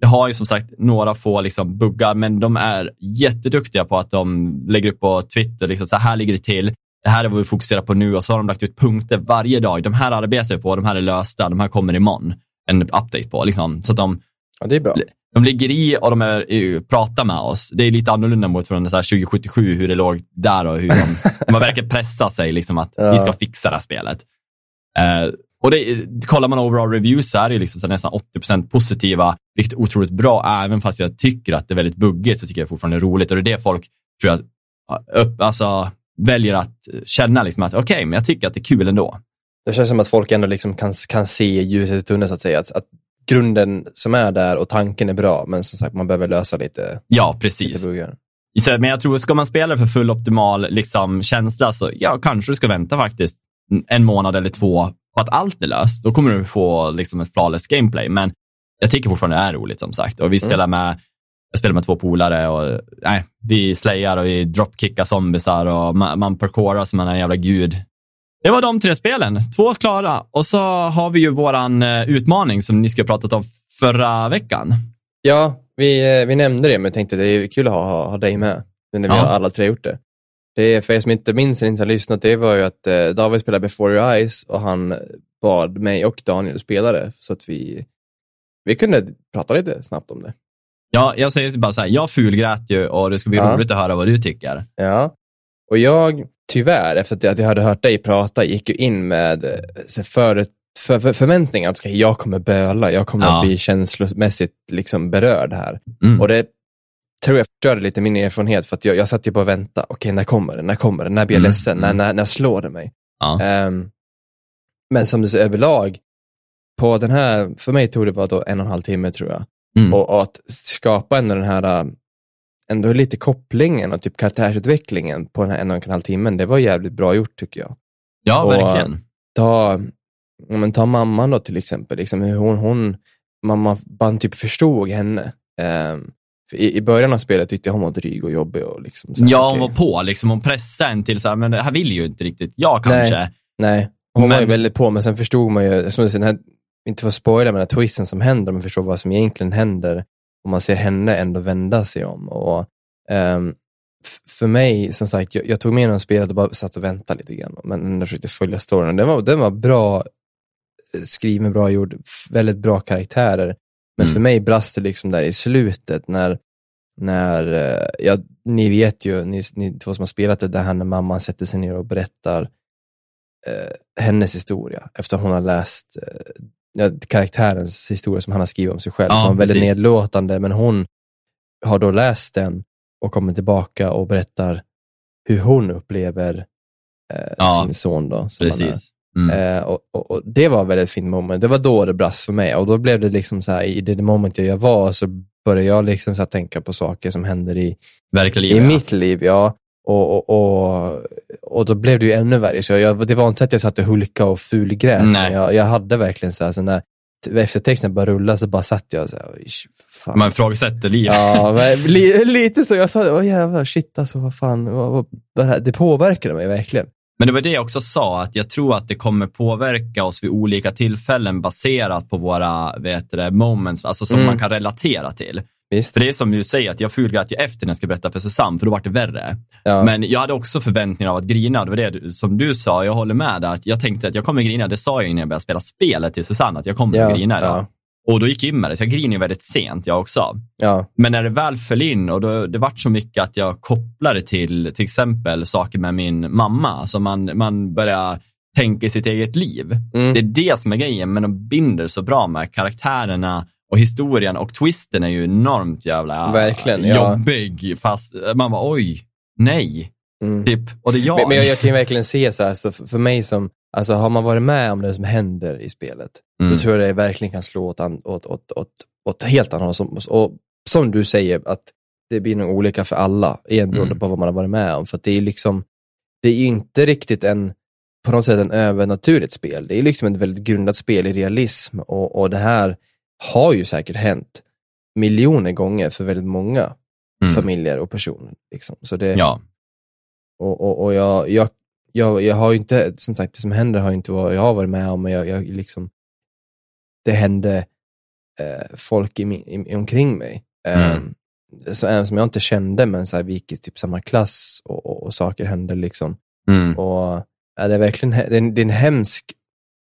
Det har ju som sagt några få liksom buggar, men de är jätteduktiga på att de lägger upp på Twitter, liksom, så här ligger det till. Det här är vad vi fokuserar på nu och så har de lagt ut punkter varje dag. De här arbetar vi på, de här är lösta, de här kommer imorgon. En update på, liksom. så att de, Ja, det är bra de ligger i och de är, är, pratar med oss. Det är lite annorlunda mot från så här 2077, hur det låg där och hur de, har verkligen pressat sig liksom att Ja. vi ska fixa det här spelet. Eh, och det, kollar man overall reviews så är det liksom så nästan 80% positiva, vilket är otroligt bra. Även fast jag tycker att det är väldigt buggigt så tycker jag fortfarande det är roligt. Och det är det folk tror jag, upp, alltså, väljer att känna liksom att okej, men jag tycker att det är kul ändå. Det känns som att folk ändå liksom kan, kan se ljuset i tunneln så att säga. Att, att grunden som är där och tanken är bra, men som sagt man behöver lösa lite, Ja, precis. lite. Så, men jag tror, ska man spela för full optimal liksom, känsla så ja, kanske du ska vänta faktiskt en månad eller två på att allt är löst. Då kommer du få liksom, ett flawless gameplay. Men jag tycker fortfarande det är roligt som sagt. Och vi spelar med, jag spelar med två polare och nej, vi slayar och vi dropkickar zombisar och man, man parkourar som man är en jävla gud. Det var de tre spelen, två klara. Och så har vi ju våran eh, utmaning som ni skulle ha pratat om förra veckan. Ja, vi, eh, vi nämnde det, men jag tänkte det är kul att ha, ha, ha dig med. Nu när vi Ja. har alla tre gjort det. det är, för er som inte minns eller inte har lyssnat, det var ju att eh, David spelade Before Your Eyes och han bad mig och Daniel spela det. Så att vi, vi kunde prata lite snabbt om det. Ja, jag säger bara så här, jag fulgrät ju och det ska bli Ja. roligt att höra vad du tycker. Ja, och jag tyvärr, efter att jag- hade hört dig prata, gick ju in med eh, för, för, för, förväntningar att jag kommer böla, jag kommer Ja. att bli känslomässigt liksom berörd här. Mm. Och det tror jag förstörde lite min erfarenhet, för att jag, jag satt ju bara och väntade. Okej, när kommer det? När kommer det? När blir jag Mm, ledsen? När, mm. när, när slår det mig? Ja. Ehm, men som du säger, överlag, på den här, för mig tog det bara då en och en halv timme tror jag. Mm. Och, och att skapa ändå den här, äh, ändå lite kopplingen och typ karaktärsutvecklingen på den här en och en halv timmen, det var jävligt bra gjort tycker jag. ja, och- verkligen. Ta, men ta mamman då till exempel, liksom hur hon, hon mamma, man typ förstod henne. Ehm, för i, I början av spelet tyckte jag hon var dryg och jobbig. Och liksom, så här, Ja, hon var på liksom. Hon pressade en till så här, men det här vill ju inte riktigt jag kanske. Nej, hon var ju Men- väldigt på, men sen förstod man ju, som du säger, den här, inte för att spoila, men den här twisten som händer, man förstår vad som egentligen händer och man ser henne ändå vända sig om. Och, f- för mig, som sagt, jag, jag tog med den spelet och bara satt och väntade lite grann, men ändå försökte följa storyn. Den var, den var bra eh, skriven, bra gjord, väldigt bra karaktärer. Men Mm. för mig brast det liksom där i slutet när, när eh, ja, ni vet ju, ni, ni två som har spelat det, det här när mamman sätter sig ner och berättar eh, hennes historia efter hon har läst eh, karaktärens historia som han har skrivit om sig själv. Ja, som väldigt precis. nedlåtande, men hon har då läst den och kommer tillbaka och berättar hur hon upplever eh, Ja, sin son. Då. Precis. Mm. Eh, och, och, och det var ett väldigt fint moment. Det var då det brast för mig och då blev det liksom så här, i det moment jag var så började jag liksom så tänka på saker som händer i, Verkligen. i ja. mitt liv. Ja. Och, och, och, då blev det ju ännu värre. Så jag, det var inte att jag satt och hulkade och fulgrät. Nej. Jag, jag hade verkligen så här, så när efter texten började rulla så bara satt jag så här, "Oj, fan. Man ifrågasätter livet. Ja, men, li, lite så. Jag sa, åh jävlar, shit alltså, vad fan, vad, vad, det här- det påverkade mig verkligen. Men det var det jag också sa, att jag tror att det kommer påverka oss vid olika tillfällen baserat på våra vet det, moments, alltså som Mm. man kan relatera till. Visst. För det är som du säger, att jag fulgrät ju efter när jag ska berätta för Susanne, för då var det värre. Ja. Men jag hade också förväntningar av att grina, det var det som du sa, jag håller med där, att jag tänkte att jag kommer grina, det sa jag innan jag började spela spelet till Susanne, att jag kommer Ja, att grina idag. ja. Och då gick jag in med det, så jag grinade väldigt sent jag också. Ja, Men när det väl föll in och då, det vart så mycket att jag kopplade till till exempel saker med min mamma. Alltså man, man börjar tänka i sitt eget liv. mm. Det är det som är grejen, men de binder så bra med karaktärerna och historien och twisten är ju enormt jävla Verkligen, ja. jobbig. Fast man bara oj, nej, Mm. typ. Och det är jag. Men, men jag, jag kan ju verkligen se så här, så för, för mig som, alltså har man varit med om det som händer i spelet, Mm. då tror jag det verkligen kan slå åt, an, åt, åt, åt, åt helt annat håll. Som, och som du säger, att det blir nog olika för alla, igen beroende Mm. på vad man har varit med om. För att det är liksom, det är ju inte riktigt en, på något sätt en övernaturligt spel. Det är liksom ett väldigt grundat spel i realism och, och det här har ju säkert hänt miljoner gånger för väldigt många Mm. familjer och personer. Liksom. Så det, Ja, och, och, och jag, jag, jag, jag har ju inte, som sagt, det som händer har inte vad jag har varit med om, men jag, jag liksom, det hände eh, folk i, i, omkring mig. Mm. så även som jag inte kände, men så här, vi gick i typ samma klass och, och, och saker hände liksom. mm. Och ja, det är verkligen, det är en, det är en hemsk,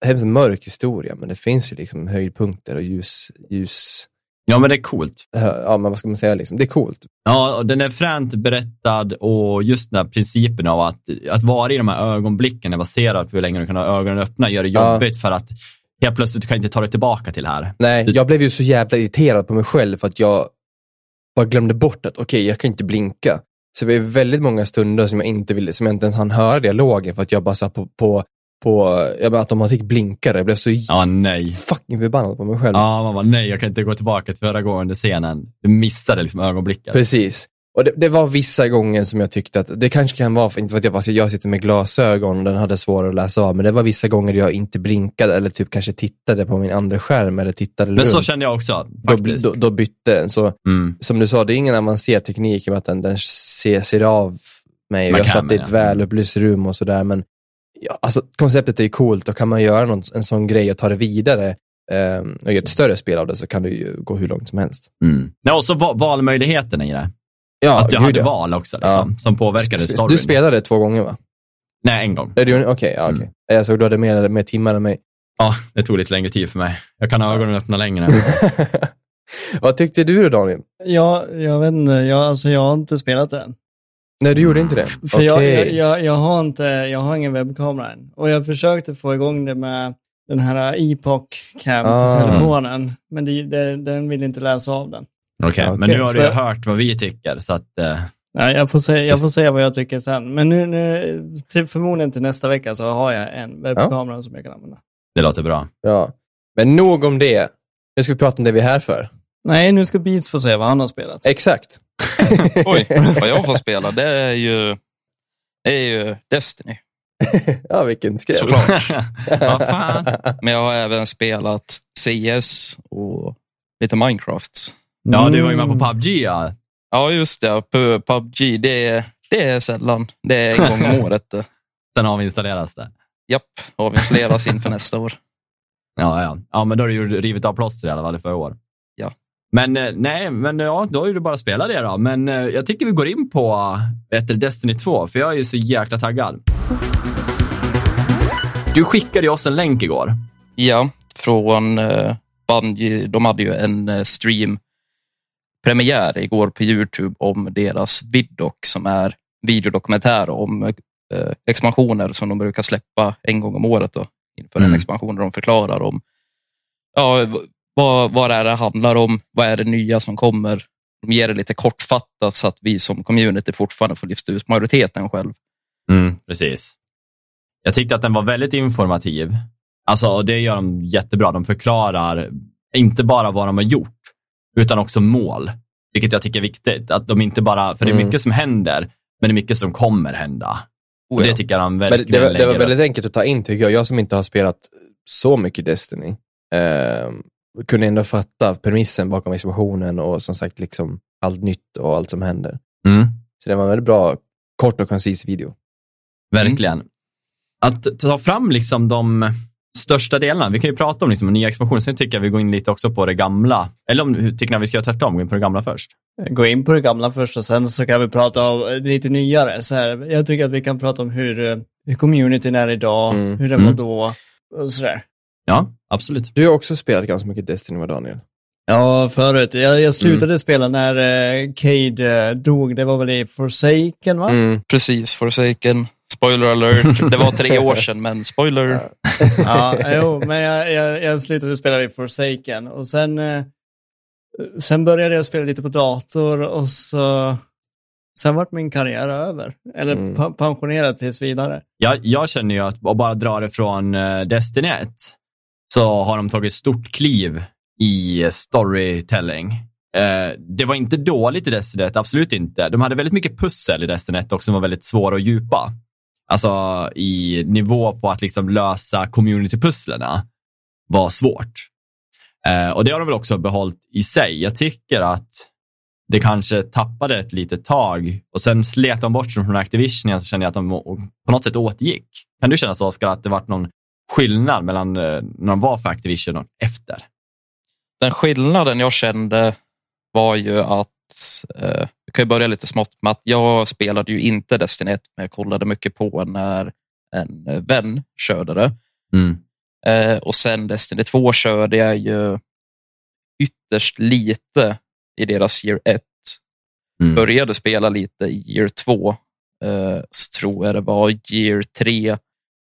hemskt mörk historia, men det finns ju liksom höjdpunkter och ljus, ljus, ja men det är coolt. ja men vad ska man säga liksom, det är coolt. Ja, och den är fränt berättad och just den här principen av att, att vara i de här ögonblicken är baserat på hur länge du kan ha ögonen öppna gör det Ja. jobbigt för att helt plötsligt du kan inte ta dig tillbaka till det här. Nej, jag blev ju så jävla irriterad på mig själv för att jag bara glömde bort att okej, jag kan inte blinka. Så det var väldigt många stunder som jag inte ville, som jag inte ens hann höra dialogen för att jag bara satt på, på, på jag bara automatik blinkade. Jag blev så Ja, nej. fucking förbannad på mig själv. Ja, man bara, nej, jag kan inte gå tillbaka till förra gången under scenen. Du missade liksom ögonblicket. Precis. Och det, det var vissa gånger som jag tyckte att, det kanske kan vara, inte för att jag, alltså jag sitter med glasögon och den hade svårare att läsa av, men det var vissa gånger jag inte blinkade eller typ kanske tittade på min andra skärm eller tittade Men så runt. kände jag också, Då, faktiskt. då, då bytte den. Så Mm. som du sa, det är ingen avancerad teknik med att den, den ser, ser av mig. Man jag satt i ett ja. välupplyst rum och sådär, men ja, alltså, konceptet är ju coolt. Då kan man göra någon, en sån grej och ta det vidare ehm, och göra ett större spel av det så kan det ju gå hur långt som helst. Mm. Ja, och så va- valmöjligheterna i det. Ja, att du hade ja. val också, liksom, som påverkade storyn. Du spelade två gånger va? Nej, en gång. Okej, ja, Mm. okej. Jag såg du hade mer, mer timmar än mig. Ja, det tog lite längre tid för mig. Jag kan ha ögonen öppna längre. Vad tyckte du då Daniel? Ja, jag vet inte, jag, alltså, jag har inte spelat det än. Nej, du gjorde inte det? För jag, Okej. jag, jag, jag, har inte, jag har ingen webbkamera än. Och jag försökte få igång det med den här Epoch Cam Ah. till telefonen. Men det, det, den vill inte läsa av den. Okej, Okej, men nu har så- du ju hört vad vi tycker, så att... Eh, Nej, jag får se, jag får se vad jag tycker sen. Men nu, nu till, förmodligen till nästa vecka så har jag en webbkamera som jag kan använda. det låter bra. Ja. Men nog om det. Nu ska vi prata om det vi är här för. Nej, nu ska Beats få se vad han har spelat. Exakt. Oj, vad jag får spela, det är ju, det är ju Destiny. ja, vilken skräll. Såklart. Vad fan? Men jag har även spelat CS och lite Minecraft. Ja, du var ju med Mm. på PubG, ja. Ja, just det. PubG, det är, det är sällan. Det är en gång om året. det. Sen avinstalleras det. Japp, avinstalleras inför nästa år. Ja, ja. Ja, men då har du ju rivit av plåster i alla fall för i år. Men eh, nej, men ja, då ju du bara spelat det då. Men eh, jag tycker vi går in på det, Destiny 2, för jag är ju så jäkla taggad. Du skickade ju oss en länk igår. Ja, från uh, Bungie. De hade ju en eh, stream premiär igår på Youtube om deras Viddoc som är videodokumentär om eh, expansioner som de brukar släppa en gång om året då, inför Mm. en expansion där de förklarar om ja, vad, vad det är det handlar om, vad är det nya som kommer. De ger det lite kortfattat så att vi som community fortfarande får lyfta ut majoriteten själv. Mm, precis. Jag tyckte att den var väldigt informativ. Alltså, och det gör de jättebra. De förklarar inte bara vad de har gjort, utan också mål. Vilket jag tycker är viktigt. Att de inte bara, för det är Mm. mycket som händer, men det är mycket som kommer hända. Och Oh, det tycker jag de Men verkligen det, var, det var väldigt enkelt att ta in tycker jag. Jag som inte har spelat så mycket Destiny eh, kunde ändå fatta premissen bakom expansionen och som sagt liksom allt nytt och allt som händer. Mm, Så det var en väldigt bra, kort och koncis video. verkligen. Att ta fram liksom de största delarna. Vi kan ju prata om liksom nya expansioner, sen tycker jag vi går in lite också på det gamla. Eller om hur tycker ni att vi ska göra tvärtom, gå in på det gamla först? Gå in på det gamla först och sen så kan vi prata om lite nyare. Så här, jag tycker att vi kan prata om hur, eh, hur communityn är idag, Mm. hur den var Mm. då och sådär. Ja, absolut. Du har också spelat ganska mycket Destiny, va Daniel? Ja, förut. Jag, jag slutade spela när eh, Cade eh, dog. Det var väl i Forsaken, va? Mm. Precis, Forsaken. Spoiler alert. Det var tre år sedan, men spoiler. ja, jo, men jag, jag, jag slutade spela i Forsaken och sen, eh, sen började jag spela lite på dator och så sen vart min karriär över. Eller Mm. pensionerad tills vidare. Jag, jag känner ju att att bara dra det från eh, Destiny 1 så har de tagit stort kliv i storytelling. Eh, det var inte dåligt i Destiny 1, absolut inte. De hade väldigt mycket pussel i Destiny 1 också som var väldigt svåra och djupa. Alltså i nivå på att liksom lösa community-pusslerna var svårt. Eh, och det har de väl också behållit i sig. Jag tycker att det kanske tappade ett litet tag och sen slet de bort dem från Activision igen så kände jag att de på något sätt återgick. Kan du känna så, Oskar, att det varit någon skillnad mellan eh, när de var för Activision och efter? Den skillnaden jag kände var ju att, eh, vi kan ju börja lite smått med att jag spelade ju inte Destiny 1, men jag kollade mycket på när en vän körde det. Mm. Eh, och sen Destiny 2 körde jag ju ytterst lite i deras year 1. Mm. Började spela lite i year 2. Eh, så tror jag det var year 3.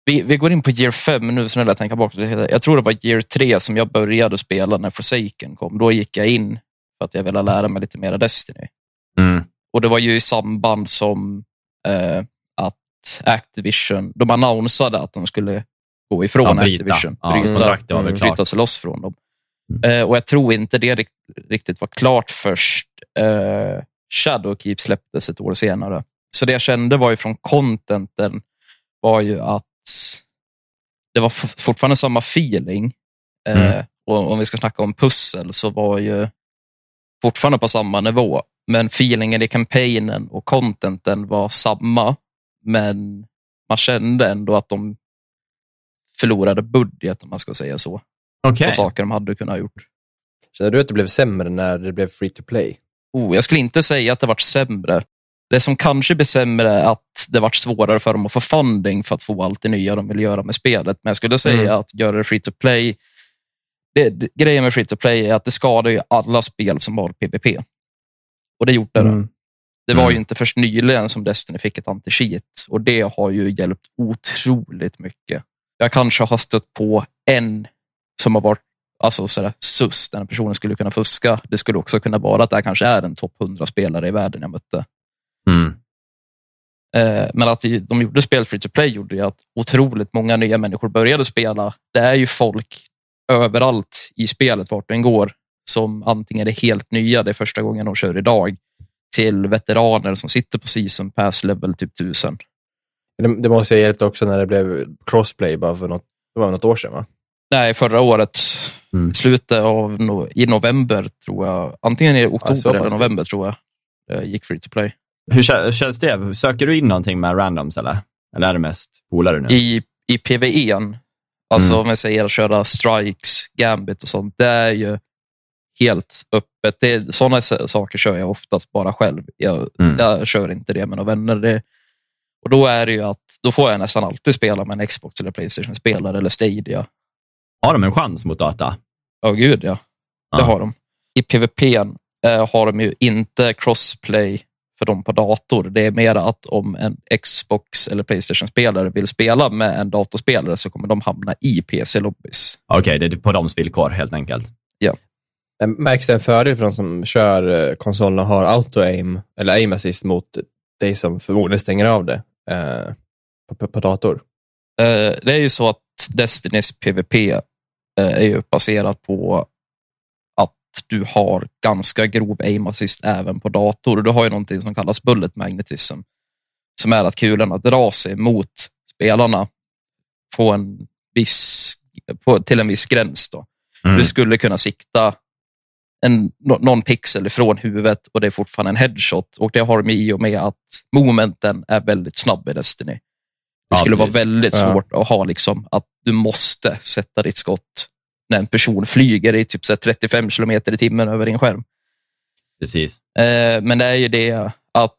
Vi, vi går in på year 5 nu, snälla tänka det. Jag tror det var year 3 som jag började spela när Forsaken kom. Då gick jag in för att jag ville lära mig lite mer Destiny. Mm. Och det var ju i samband som eh, att Activision, de annonsade att de skulle gå ifrån Ja, bryta. Activision. Ja, bryta, väl mm, bryta sig loss från dem. Mm. Eh, och jag tror inte det rikt- riktigt var klart först eh, Shadowkeep släpptes ett år senare. Så det jag kände var ju från contenten var ju att det var fortfarande samma feeling. Eh, Mm. och om vi ska snacka om pussel så var ju fortfarande på samma nivå. Men feelingen i kampanjen och contenten var samma. Men man kände ändå att de förlorade budget om man ska säga så. Okej. På saker de hade kunnat gjort. Känner du att det blev sämre när det blev free to play? Oh, jag skulle inte säga att det varit sämre. Det som kanske blir sämre är att det varit svårare för dem att få funding för att få allt det nya de vill göra med spelet. Men jag skulle säga Mm. att göra det free to play. Det, det, grejen med free to play är att det skadar ju alla spel som har PVP. Och det gjorde det. Mm. Det var Mm. ju inte först nyligen som Destiny fick ett anti-cheat och det har ju hjälpt otroligt mycket. Jag kanske har stött på en som har varit alltså sådär, sus, den personen skulle kunna fuska. Det skulle också kunna vara att det här kanske är en topp 100 spelare i världen jag mötte. Mm. Eh, men att de gjorde spel free to play gjorde ju att otroligt många nya människor började spela. Det är ju folk överallt i spelet vart den går som antingen är helt nya, det är första gången de kör idag, till veteraner som sitter på season pass level typ 1000. Det, det måste ha hjälpt också när det blev crossplay bara för något, det var något år sedan va? Nej, förra året, Mm. slutet av no i november tror jag, antingen i oktober pass eller november tror jag, gick free to play. Hur kä- känns det? Söker du in någonting med randoms eller? Eller är det mest polare nu? I, i PVE, alltså Mm. om jag säger att köra strikes, gambit och sånt, det är ju helt öppet. Det är, sådana saker kör jag oftast bara själv. Jag, Mm. jag kör inte det med några vänner. Det, och då är det ju att då får jag nästan alltid spela med en Xbox eller Playstation-spelare eller Stadia. Har de en chans mot data? Ja, gud ja. Det Ja. har de. I PVP eh, har de ju inte crossplay för dem på dator. Det är mer att om en Xbox eller Playstation-spelare vill spela med en datorspelare så kommer de hamna i PC-lobbys. Okej, det är på deras villkor helt enkelt. Eh, Märks det en fördel för de som kör eh, konsolen och har auto-aim eller aim assist mot dig som förmodligen stänger av det eh, på, på, på dator? Eh, det är ju så att Destinys PVP eh, är ju baserat på du har ganska grov aim assist även på dator. Du har ju någonting som kallas bullet magnetism som är att kulorna drar sig mot spelarna på en viss, på, till en viss gräns. Då. Mm. Du skulle kunna sikta en, nå- någon pixel ifrån huvudet och det är fortfarande en headshot och det har de i och med att momenten är väldigt snabb i Destiny. Det Ja, skulle vara precis. väldigt Ja. svårt att ha liksom att du måste sätta ditt skott när en person flyger i typ så här 35 kilometer i timmen över din skärm. Precis. Eh, men det är ju det att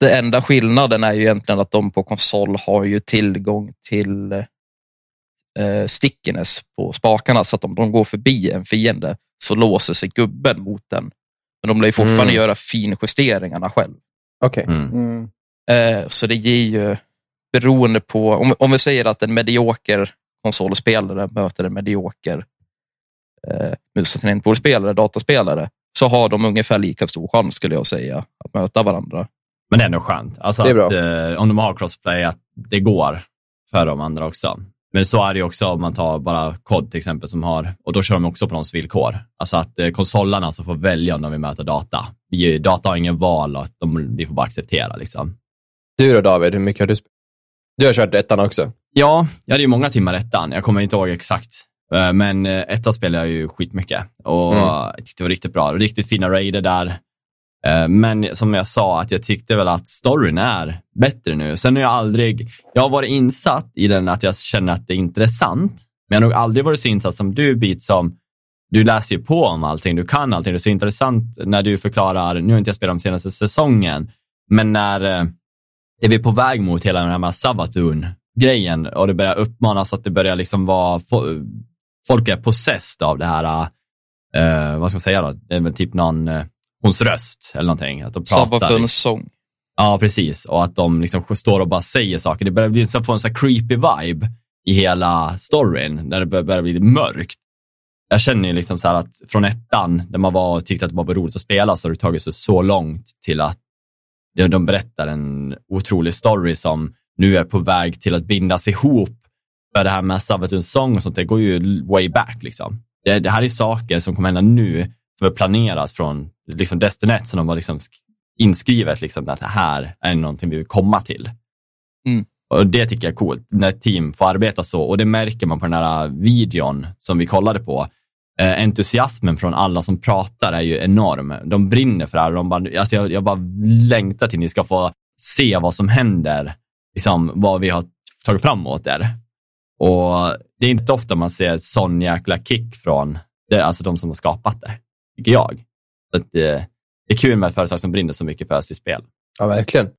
det enda skillnaden är ju egentligen att de på konsol har ju tillgång till eh, stickiness på spakarna så att om de går förbi en fiende så låser sig gubben mot den. Men de lär ju fortfarande Mm. göra finjusteringarna själv. Okej. Mm. Mm. Eh, så det ger ju, beroende på, om, om vi säger att en medioker konsolspelare möter en medioker eh, mus och tangentbordsspelare, dataspelare, så har de ungefär lika stor chans skulle jag säga att möta varandra. Men det är ändå skönt. Alltså Det är att, bra. eh, om de har crossplay, att det går för de andra också. Men så är det ju också om man tar bara kod till exempel som har, och då kör de också på någons villkor. Alltså att eh, konsolerna alltså får välja om de vill möta data. Vi, data har ingen val och att de, vi får bara acceptera liksom. Du då David, hur mycket har du spelat? Du har kört ettan också? Ja, jag hade ju många timmar ettan. Jag kommer inte ihåg exakt. Eh, Men eh, ettan spelade jag ju skitmycket och Mm. tyckte det var riktigt bra. Riktigt fina raider där. Eh, Men som jag sa, att jag tyckte väl att storyn är bättre nu. Sen har jag aldrig, jag har varit insatt i den att jag känner att det är intressant, men jag har nog aldrig varit så insatt som du, Beat, som du läser ju på om allting, du kan allting. Det är så intressant när du förklarar, nu har inte jag spelat om senaste säsongen, men när är vi på väg mot hela den här Savatun-grejen och det börjar uppmanas att det börjar liksom vara, folk är possessed av det här, eh, vad ska man säga då, det är väl typ någon, eh, hons röst eller någonting, att de pratar. Sång. Ja, precis. Och att de liksom står och bara säger saker. Det börjar bli få en så här creepy vibe i hela storyn, när det börjar, bli mörkt. Jag känner ju liksom så här att från ettan, där man var och tyckte att det var roligt att spela, så har det tagit sig så långt till att de de berättar en otrolig story som nu är på väg till att bindas ihop. För det här med Savatuns sång och sånt, det går ju way back liksom. Det, det här är saker som kommer hända nu, som är planeras från liksom Destiny 1, som de har liksom sk- inskrivet liksom, att det här är någonting vi vill komma till. Mm. Och Det tycker jag är coolt, när ett team får arbeta så. Och det märker man på den här videon som vi kollade på. Eh, entusiasmen från alla som pratar är ju enorm. De brinner för det här. De bara, alltså jag, jag bara längtar till ni ska få se vad som händer, liksom, vad vi har tagit framåt där. Och det är inte ofta man ser sån jäkla kick från det, alltså de som har skapat det, tycker jag. Så att det, det är kul med ett företag som brinner så mycket för sitt spel. Ja, verkligen.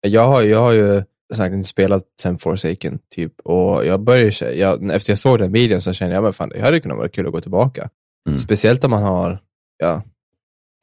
Jag har, jag har ju sagt inte spelat sen Forsaken, typ, och jag började, jag, efter jag såg den videon så kände jag, men fan, det hade kunnat vara kul att gå tillbaka. Mm. Speciellt om man har ja,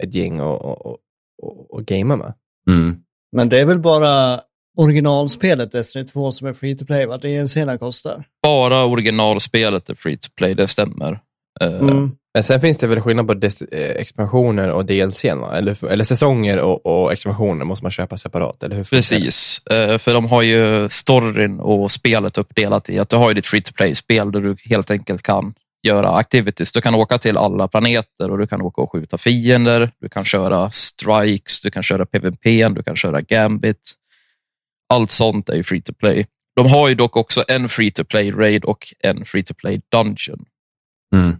ett gäng att och, och, och, och gamea med. Mm. Men det är väl bara originalspelet Destiny 2 som är free to play, vad DLCn kostar. Bara originalspelet är free to play, det stämmer. Eh, Mm. Men sen finns det väl skillnad på eh, expansioner och DLC, va? Eller, eller säsonger och, och expansioner måste man köpa separat, eller hur? det? Precis, Eh, för de har ju storyn och spelet uppdelat i att du har ju ditt free to play-spel där du helt enkelt kan göra activities. Du kan åka till alla planeter och du kan åka och skjuta fiender. Du kan köra strikes, du kan köra PVP, du kan köra Gambit. Allt sånt är ju free to play. De har ju dock också en free to play raid och en free to play dungeon. Mm.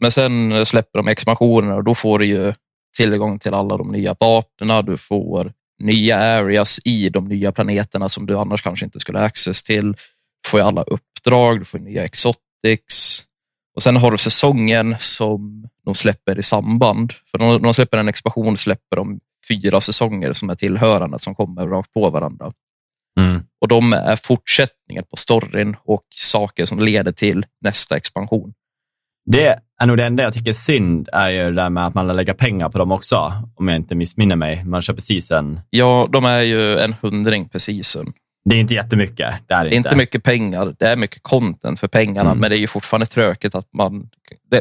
Men sen släpper de expansionerna och då får du ju tillgång till alla de nya vapnen. Du får nya areas i de nya planeterna som du annars kanske inte skulle ha access till. Du får ju alla uppdrag, du får nya exotics. Och sen har du säsongen som de släpper i samband. För när de släpper en expansion släpper de fyra säsonger som är tillhörande som kommer rakt på varandra. Mm. Och de är fortsättningar på storyn och saker som leder till nästa expansion. Det är nog det enda jag tycker är synd, är ju det där med att man lägger pengar på dem också, om jag inte missminner mig. Man köper season. Ja, de är ju en hundring per season. Det är inte jättemycket. Det är Det är inte mycket pengar, det är mycket content för pengarna, Mm. men det är ju fortfarande tråkigt att man,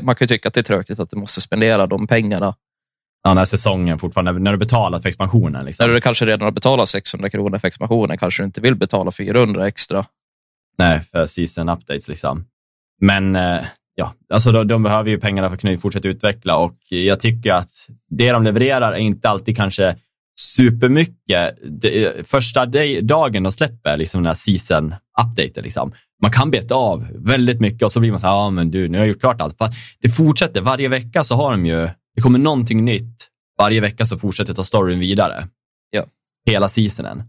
man kan ju tycka att det är tråkigt att du måste spendera de pengarna. Ja, den här säsongen fortfarande, när du betalar för expansionen. Liksom. När du kanske redan har betalat 600 kronor för expansionen kanske du inte vill betala 400 extra. Nej, för season updates liksom. Men eh, ja, alltså de, de behöver ju pengarna för att kunna fortsätta utveckla och jag tycker att det de levererar är inte alltid kanske supermycket. Det, första day, dagen de släpper liksom den här season updaten, liksom. man kan beta av väldigt mycket och så blir man så här, ja men du, nu har jag gjort klart allt. Fan, Det fortsätter, varje vecka så har de ju, det kommer någonting nytt. Varje vecka så fortsätter ta storyn vidare. Ja. Hela seasonen.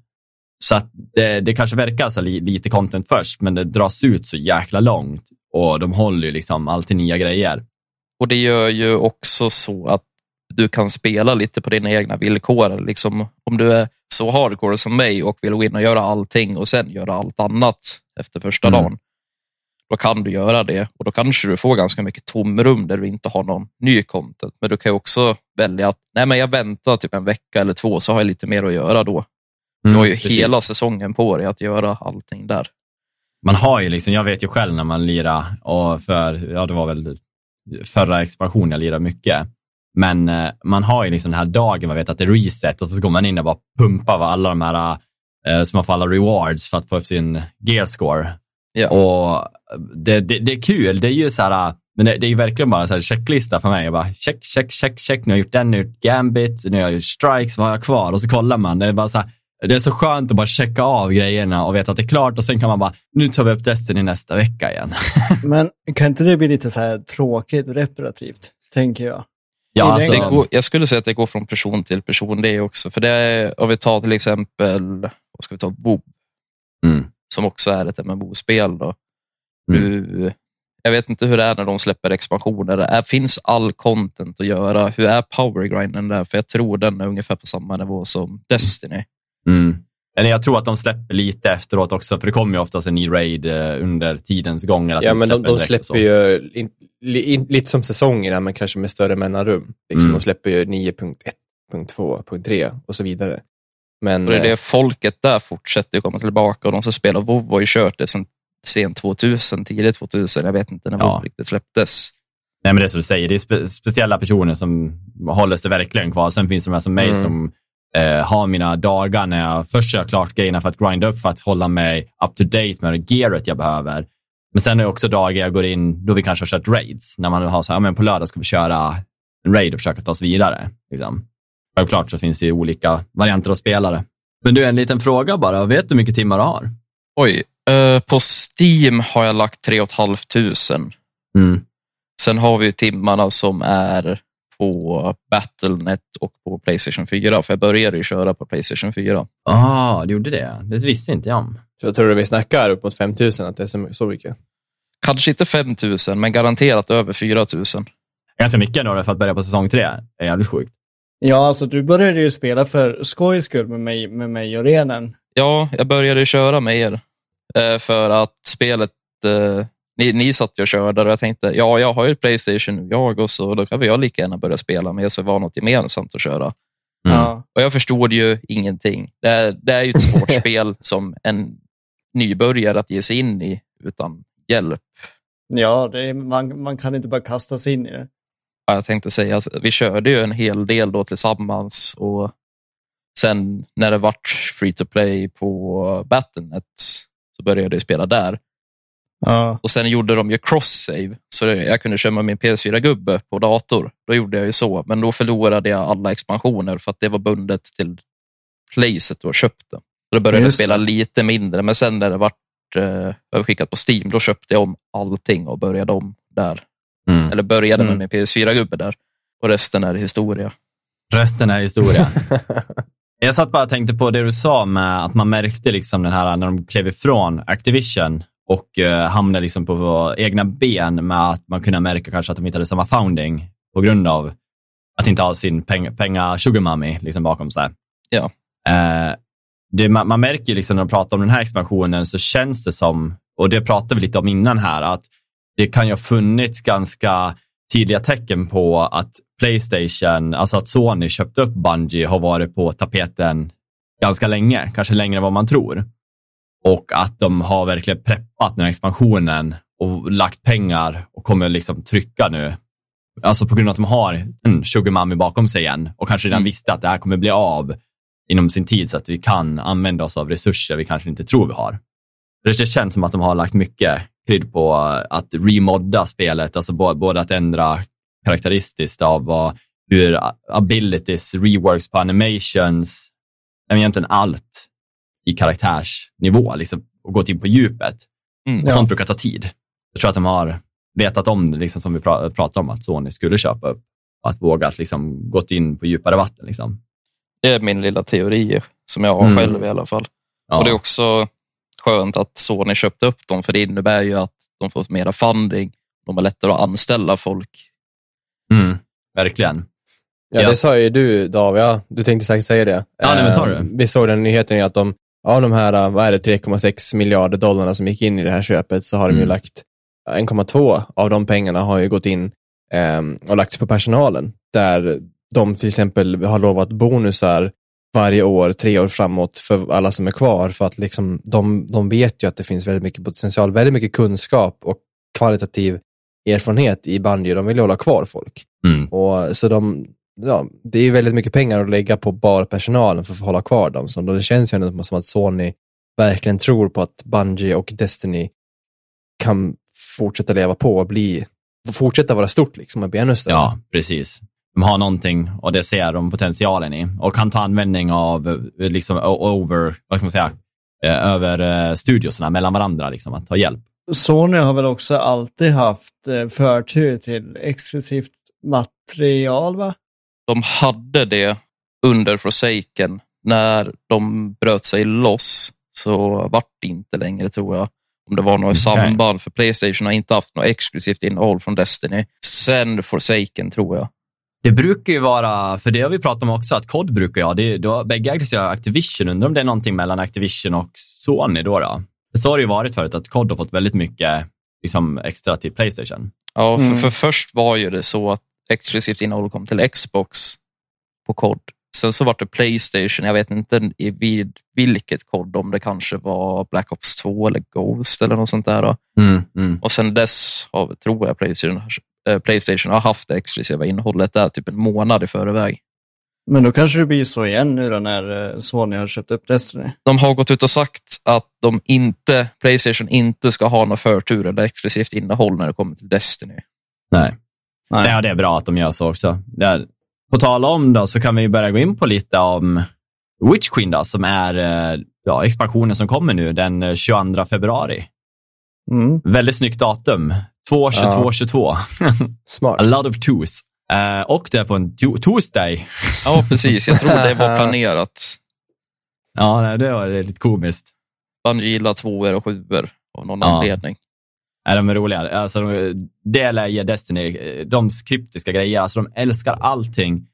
Så att det, det kanske verkar så li, lite content först, men det dras ut så jäkla långt och de håller ju liksom alltid nya grejer. Och det gör ju också så att du kan spela lite på dina egna villkor. Liksom, om du är så hardcore som mig och vill gå in och göra allting och sen göra allt annat efter första Mm. dagen. Då kan du göra det och då kanske du får ganska mycket tomrum där du inte har någon ny content. Men du kan också välja att nej men jag väntar typ en vecka eller två så har jag lite mer att göra då. Du har ju Mm, precis. hela säsongen på dig att göra allting där. Man har ju liksom, jag vet ju själv när man lirar, och för, ja det var väl förra expansionen jag lirade mycket. Men eh, man har ju liksom den här dagen, man vet att det är reset och så går man in och bara pumpar alla de här, så man får alla rewards för att få upp sin gear score. Ja. Och det, det, det är kul, det är ju så här, men det, det är ju verkligen bara en så här checklista för mig. Jag bara check, check, check, check, nu har jag gjort den, nu har jag gjort gambit, nu har jag gjort strikes, vad har jag kvar? Och så kollar man, det är bara så här, det är så skönt att bara checka av grejerna och veta att det är klart och sen kan man bara, nu tar vi upp Destiny nästa vecka igen. Men kan inte det bli lite så här tråkigt reparativt, tänker jag? Ja, alltså, Det går, jag skulle säga att det går från person till person det också. För det är, om vi tar till exempel, vad ska vi ta, WoW mm, som också är ett MMO-spel. Då. Mm. Du, jag vet inte hur det är när de släpper expansioner. Är, finns all content att göra? Hur är powergrinden där? För jag tror den är ungefär på samma nivå som Destiny. mm. Men jag tror att de släpper lite efteråt också, för det kommer ju oftast en ny raid eh, under tidens gång. eller att Ja, men de, de släpper ju in, li, in, lite som säsongerna, men kanske med större mellanrum. Liksom, Mm. De släpper ju 9.1.2.3 och så vidare. Men Och det är eh, det folket där fortsätter komma tillbaka och de som spelar WoW har ju kört det sedan sent 2000, tidigt 2000. Jag vet inte när Ja. WoW riktigt släpptes. Nej, men det är som du säger, det är spe speciella personer som håller sig verkligen kvar. Sen finns det de här som mig Mm. som eh, har mina dagar när jag först kör klart grejerna för att grinda upp, för att hålla mig up to date med det gearet jag behöver. Men sen är det också dagar jag går in då vi kanske har kört raids, när man har så här, ja, men på lördag ska vi köra en raid och försöka ta oss vidare. Liksom. Självklart så finns det ju olika varianter av spelare. Men du, en liten fråga bara. Vet du hur mycket timmar du har? Oj, eh, på Steam har jag lagt 3 500. Mm. Sen har vi timmarna som är på Battlenet och på Playstation 4. För jag började ju köra på Playstation 4. Ah, du gjorde det? Det visste inte jag om. så jag tror du vi snackar upp mot 5000, att det är så, så mycket. Kanske inte 5000 men garanterat över 4000. Ganska mycket ändå för att börja på säsong tre. Det är jävligt sjukt. Ja, alltså du började ju spela för skojs skull med mig, med mig och Renen. Ja, jag började köra med er eh, för att spelet, eh, ni, ni satt ju och körde och jag tänkte, ja, jag har ju ett Playstation nu, jag och så då kan väl jag lika gärna börja spela med så det var något gemensamt att köra. Mm. Ja. Och jag förstod ju ingenting. Det är, det är ju ett svårt spel som en nybörjare att ge sig in i utan hjälp. Ja, det är, man, man kan inte bara kasta sig in i det. Ja, Jag tänkte säga att vi körde ju en hel del då tillsammans och sen när det vart free to play på Battlenet så började jag spela där. Ja. Och sen gjorde de ju cross-save, så jag kunde köra med min PS4-gubbe på dator. Då gjorde jag ju så, men då förlorade jag alla expansioner för att det var bundet till placet du har köpt det. Så då började jag spela lite mindre, men sen när det vart eh, överskickat på Steam, då köpte jag om allting och började om där. Mm. Eller började Mm. med min PS4-gubbe där. Och resten är historia. Resten är historia. Jag satt bara och tänkte på det du sa med att man märkte liksom den här när de klev ifrån Activision och eh, hamnade liksom på egna ben med att man kunde märka kanske att de inte hade samma founding på grund av att inte ha sin peng, penga sugar mommy liksom bakom sig. Ja. Eh, det, man, man märker liksom när de pratar om den här expansionen så känns det som, och det pratade vi lite om innan här, att det kan ju ha funnits ganska tydliga tecken på att Playstation, alltså att Sony köpte upp Bungie har varit på tapeten ganska länge, kanske längre än vad man tror. Och att de har verkligen preppat den här expansionen och lagt pengar och kommer liksom trycka nu. Alltså på grund av att de har en sugar mommy bakom sig igen och kanske redan Mm. visste att det här kommer bli av inom sin tid så att vi kan använda oss av resurser vi kanske inte tror vi har. Det känns som att de har lagt mycket krydd på att remodda spelet, alltså både att ändra karaktäristiskt av vad, hur abilities, reworks på animations, men egentligen allt i karaktärsnivå, liksom, och gått in på djupet. Mm. Och Ja. sånt brukar ta tid. Jag tror att de har vetat om det, liksom, som vi pra- pratade om, att Sony skulle köpa upp. Att vågat liksom, gått in på djupare vatten. Liksom. Det är min lilla teori som jag har Mm. själv i alla fall. Ja. Och det är också skönt att Sony köpte upp dem för det innebär ju att de får mera funding. De har lättare att anställa folk. mm, verkligen. Ja, det Yes. sa ju du David, ja, du tänkte säkert säga det. Ja, nej, men ta Eh, det. Vi såg den nyheten ju att de, av de här, vad är det, 3,6 miljarder dollarna som gick in i det här köpet så har de ju Mm. lagt 1,2 av de pengarna har ju gått in eh, och lagts på personalen. Där de till exempel har lovat bonusar varje år, tre år framåt för alla som är kvar. För att liksom, de, de vet ju att det finns väldigt mycket potential, väldigt mycket kunskap och kvalitativ erfarenhet i bandy. De vill ju hålla kvar folk. Mm. Och, så de, ja, det är väldigt mycket pengar att lägga på bara personalen för att hålla kvar dem. Så det känns ju ändå som att Sony verkligen tror på att Bungie och Destiny kan fortsätta leva på och bli, fortsätta vara stort liksom och bli ännu större. Ja, precis. De har någonting och det ser de potentialen i och kan ta användning av eh, liksom over, vad ska man säga, eh, över eh, studiosarna mellan varandra, liksom, att ta hjälp. Sony har väl också alltid haft förtur till exklusivt material, va? De hade det under Forsaken. När de bröt sig loss så vart det inte längre tror jag. Om det var något Okej. samband, för Playstation har inte haft något exklusivt innehåll från Destiny. Sen Forsaken tror jag. Det brukar ju vara, för det har vi pratat om också, att COD brukar ha, det, då, bägge ägs ju Activision, undrar om det är någonting mellan Activision och Sony då? då? Så har det ju varit förut, att COD har fått väldigt mycket liksom, extra till Playstation. Ja, för, Mm. för först var ju det så att exklusivt innehåll kom till Xbox på kod. Sen så var det Playstation, jag vet inte i vid vilket kod, om det kanske var Black Ops 2 eller Ghost eller något sånt där. då. Mm, mm. Och sen dess har, tror jag Playstation, Playstation har haft det exklusiva innehållet där typ en månad i förväg. Men då kanske det blir så igen nu då när eh, Sony har köpt upp Destiny. De har gått ut och sagt att de inte, Playstation inte ska ha någon förtur eller exklusivt innehåll när det kommer till Destiny. Nej. Nej. Ja, det är bra att de gör så också. Det är, på tal om då, så kan vi börja gå in på lite om Witch Queen då, som är eh, ja, expansionen som kommer nu den eh, 22 februari. Mm. Väldigt snyggt datum. 2, 22, Ja. 22. Smart. A lot of twos. Eh, och det är på en to- Tuesday. Ja, precis. Jag tror det var planerat. Ja, nej, det var lite komiskt. Bungie gillar tvåor och sjuor av någon Ja. anledning. Är de är roliga. Alltså, de, det lär ge Destiny, eh, de kryptiska grejer, alltså de älskar allting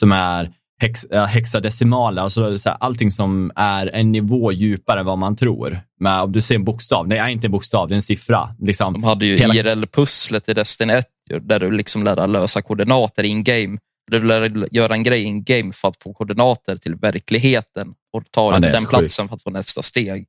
som är hex, ja, hexadecimaler, alltså så här, allting som är en nivå djupare än vad man tror. Men om du ser en bokstav, nej, inte en bokstav, det är en siffra. Liksom. De hade ju Hela- IRL-pusslet i Destiny 1 ju, där du liksom lärde lösa koordinater in game. Du lärde göra en grej in game för att få koordinater till verkligheten och ta Ja, den platsen för att få nästa steg.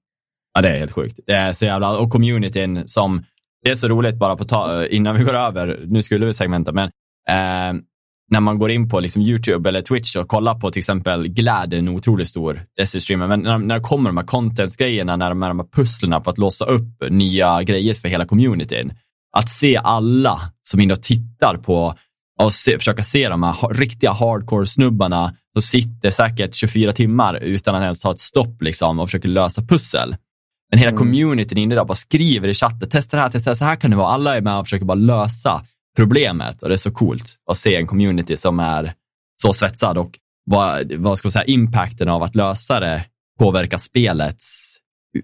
Ja, det är helt sjukt. Det är så jävla, och communityn som, det är så roligt bara på ta, innan vi går över, nu skulle vi segmenta, men eh, när man går in på liksom YouTube eller Twitch och kollar på till exempel Glad, en otroligt stor Destiny-streamer, men när, när det kommer de här content-grejerna, när de, här- de här pusslerna på att låsa upp nya grejer för hela communityn, att se alla som in och tittar på och se, försöka se de här riktiga hardcore-snubbarna som sitter säkert 24 timmar utan att ens ta ett stopp liksom, och försöker lösa pussel. Men hela Mm. communityn inne där bara skriver i chatten, testa det här, testa det här, så här kan det vara. Alla är med och försöker bara lösa problemet och det är så coolt att se en community som är så svetsad och vad, vad ska man säga, impacten av att lösa det påverkar spelets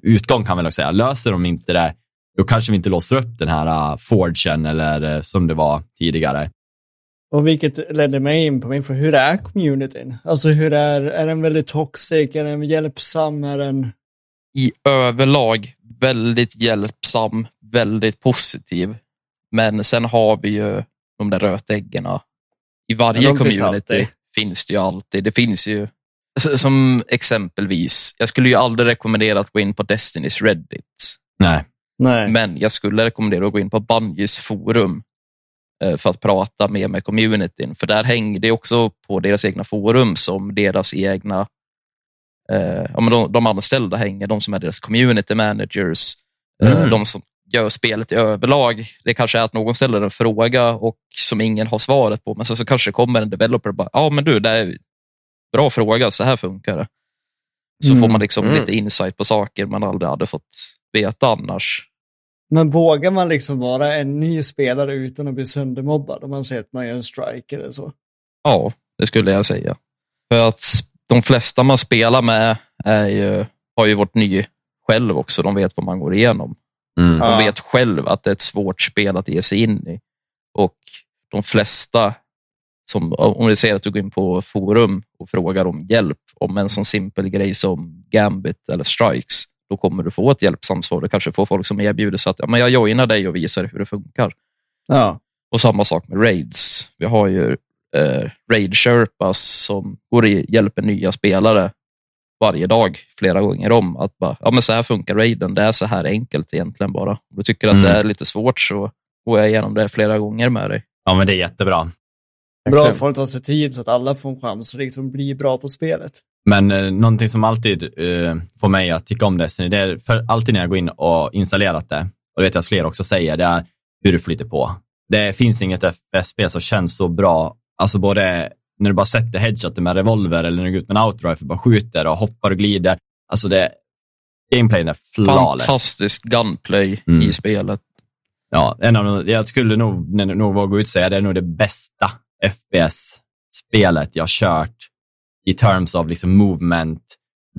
utgång kan man väl säga. Löser de inte det, då kanske vi inte låser upp den här uh, forgen eller uh, som det var tidigare. Och vilket ledde mig in på min fråga, hur är communityn? Alltså hur är, är den väldigt toxic, är den hjälpsam, är den... I överlag väldigt hjälpsam, väldigt positiv. Men sen har vi ju de där rötäggen. I varje Ja, finns community alltid. finns det ju alltid. Det finns ju, som exempelvis, jag skulle ju aldrig rekommendera att gå in på Destinys Reddit. Nej. Nej. Men jag skulle rekommendera att gå in på Bungies forum eh, för att prata mer med communityn. För där hänger det också på deras egna forum som deras egna eh, ja, men de, de anställda hänger, de som är deras community managers, eh, Mm. de som gör spelet i överlag. Det kanske är att någon ställer en fråga och som ingen har svaret på, men så, så kanske kommer en developer och bara, ja men du, det är bra fråga, så här funkar det. Så Mm. får man liksom Mm. lite insight på saker man aldrig hade fått veta annars. Men vågar man liksom vara en ny spelare utan att bli söndermobbad om man ser att man gör en strike eller så? Ja, det skulle jag säga. För att de flesta man spelar med är ju, har ju varit ny själv också. De vet vad man går igenom. Mm. De vet själv att det är ett svårt spel att ge sig in i. Och de flesta, som, om vi säger att du går in på forum och frågar om hjälp om en sån simpel grej som Gambit eller Strikes, då kommer du få ett hjälpsamt svar. Du kanske får folk som erbjuder sig att ja, men jag joinar dig och visar hur det funkar. Ja. Och samma sak med raids. Vi har ju eh, raid sherpas som går och hjälper nya spelare varje dag, flera gånger om. Att bara, ja men så här funkar raiden, det är så här enkelt egentligen bara. Om du tycker att Mm. det är lite svårt så går jag igenom det flera gånger med dig. Ja, men det är jättebra. Bra att folk tar sig tid så att alla får en chans att liksom bli bra på spelet. Men eh, någonting som alltid eh, får mig att tycka om Destiny, det är för alltid när jag går in och installerat det, och det vet jag att fler också säger, det är hur det flyter på. Det finns inget FPS-spel som känns så bra, alltså både när du bara sätter headshoten med revolver eller när du går ut med en outrifle, bara skjuter och hoppar och glider. Alltså det, gameplayen är flawless. Fantastisk gunplay Mm. i spelet. Ja, en av de, jag skulle nog, nog våga ut säga det är nog det bästa FPS-spelet jag kört i terms av liksom movement,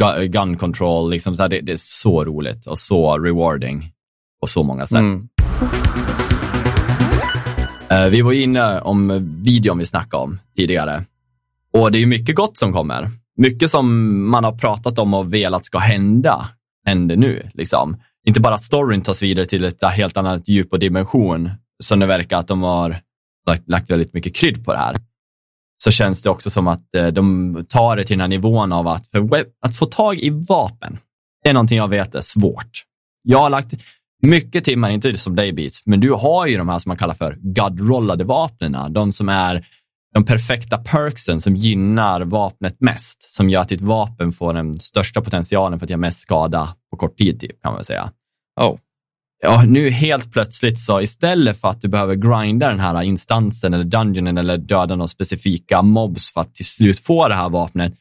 gu- gun control. Liksom så här, det, det är så roligt och så rewarding på så många sätt. Mm. Eh, vi var inne om videon vi snackade om tidigare. Och det är mycket gott som kommer. Mycket som man har pratat om och velat ska hända, händer nu. Liksom. Inte bara att storyn tas vidare till ett helt annat djup och dimension, som det verkar att de har lagt, lagt väldigt mycket krydd på det här. Så känns det också som att eh, de tar det till den här nivån av att, för att få tag i vapen, det är någonting jag vet är svårt. Jag har lagt mycket timmar, inte som dig Beats, men du har ju de här som man kallar för godrollade vapnena. De som är de perfekta perksen som gynnar vapnet mest, som gör att ditt vapen får den största potentialen för att göra mest skada på kort tid, typ, kan man väl säga. Ja, Ja, nu helt plötsligt så istället för att du behöver grinda den här instansen eller dungeonen eller döda några specifika mobs för att till slut få det här vapnet,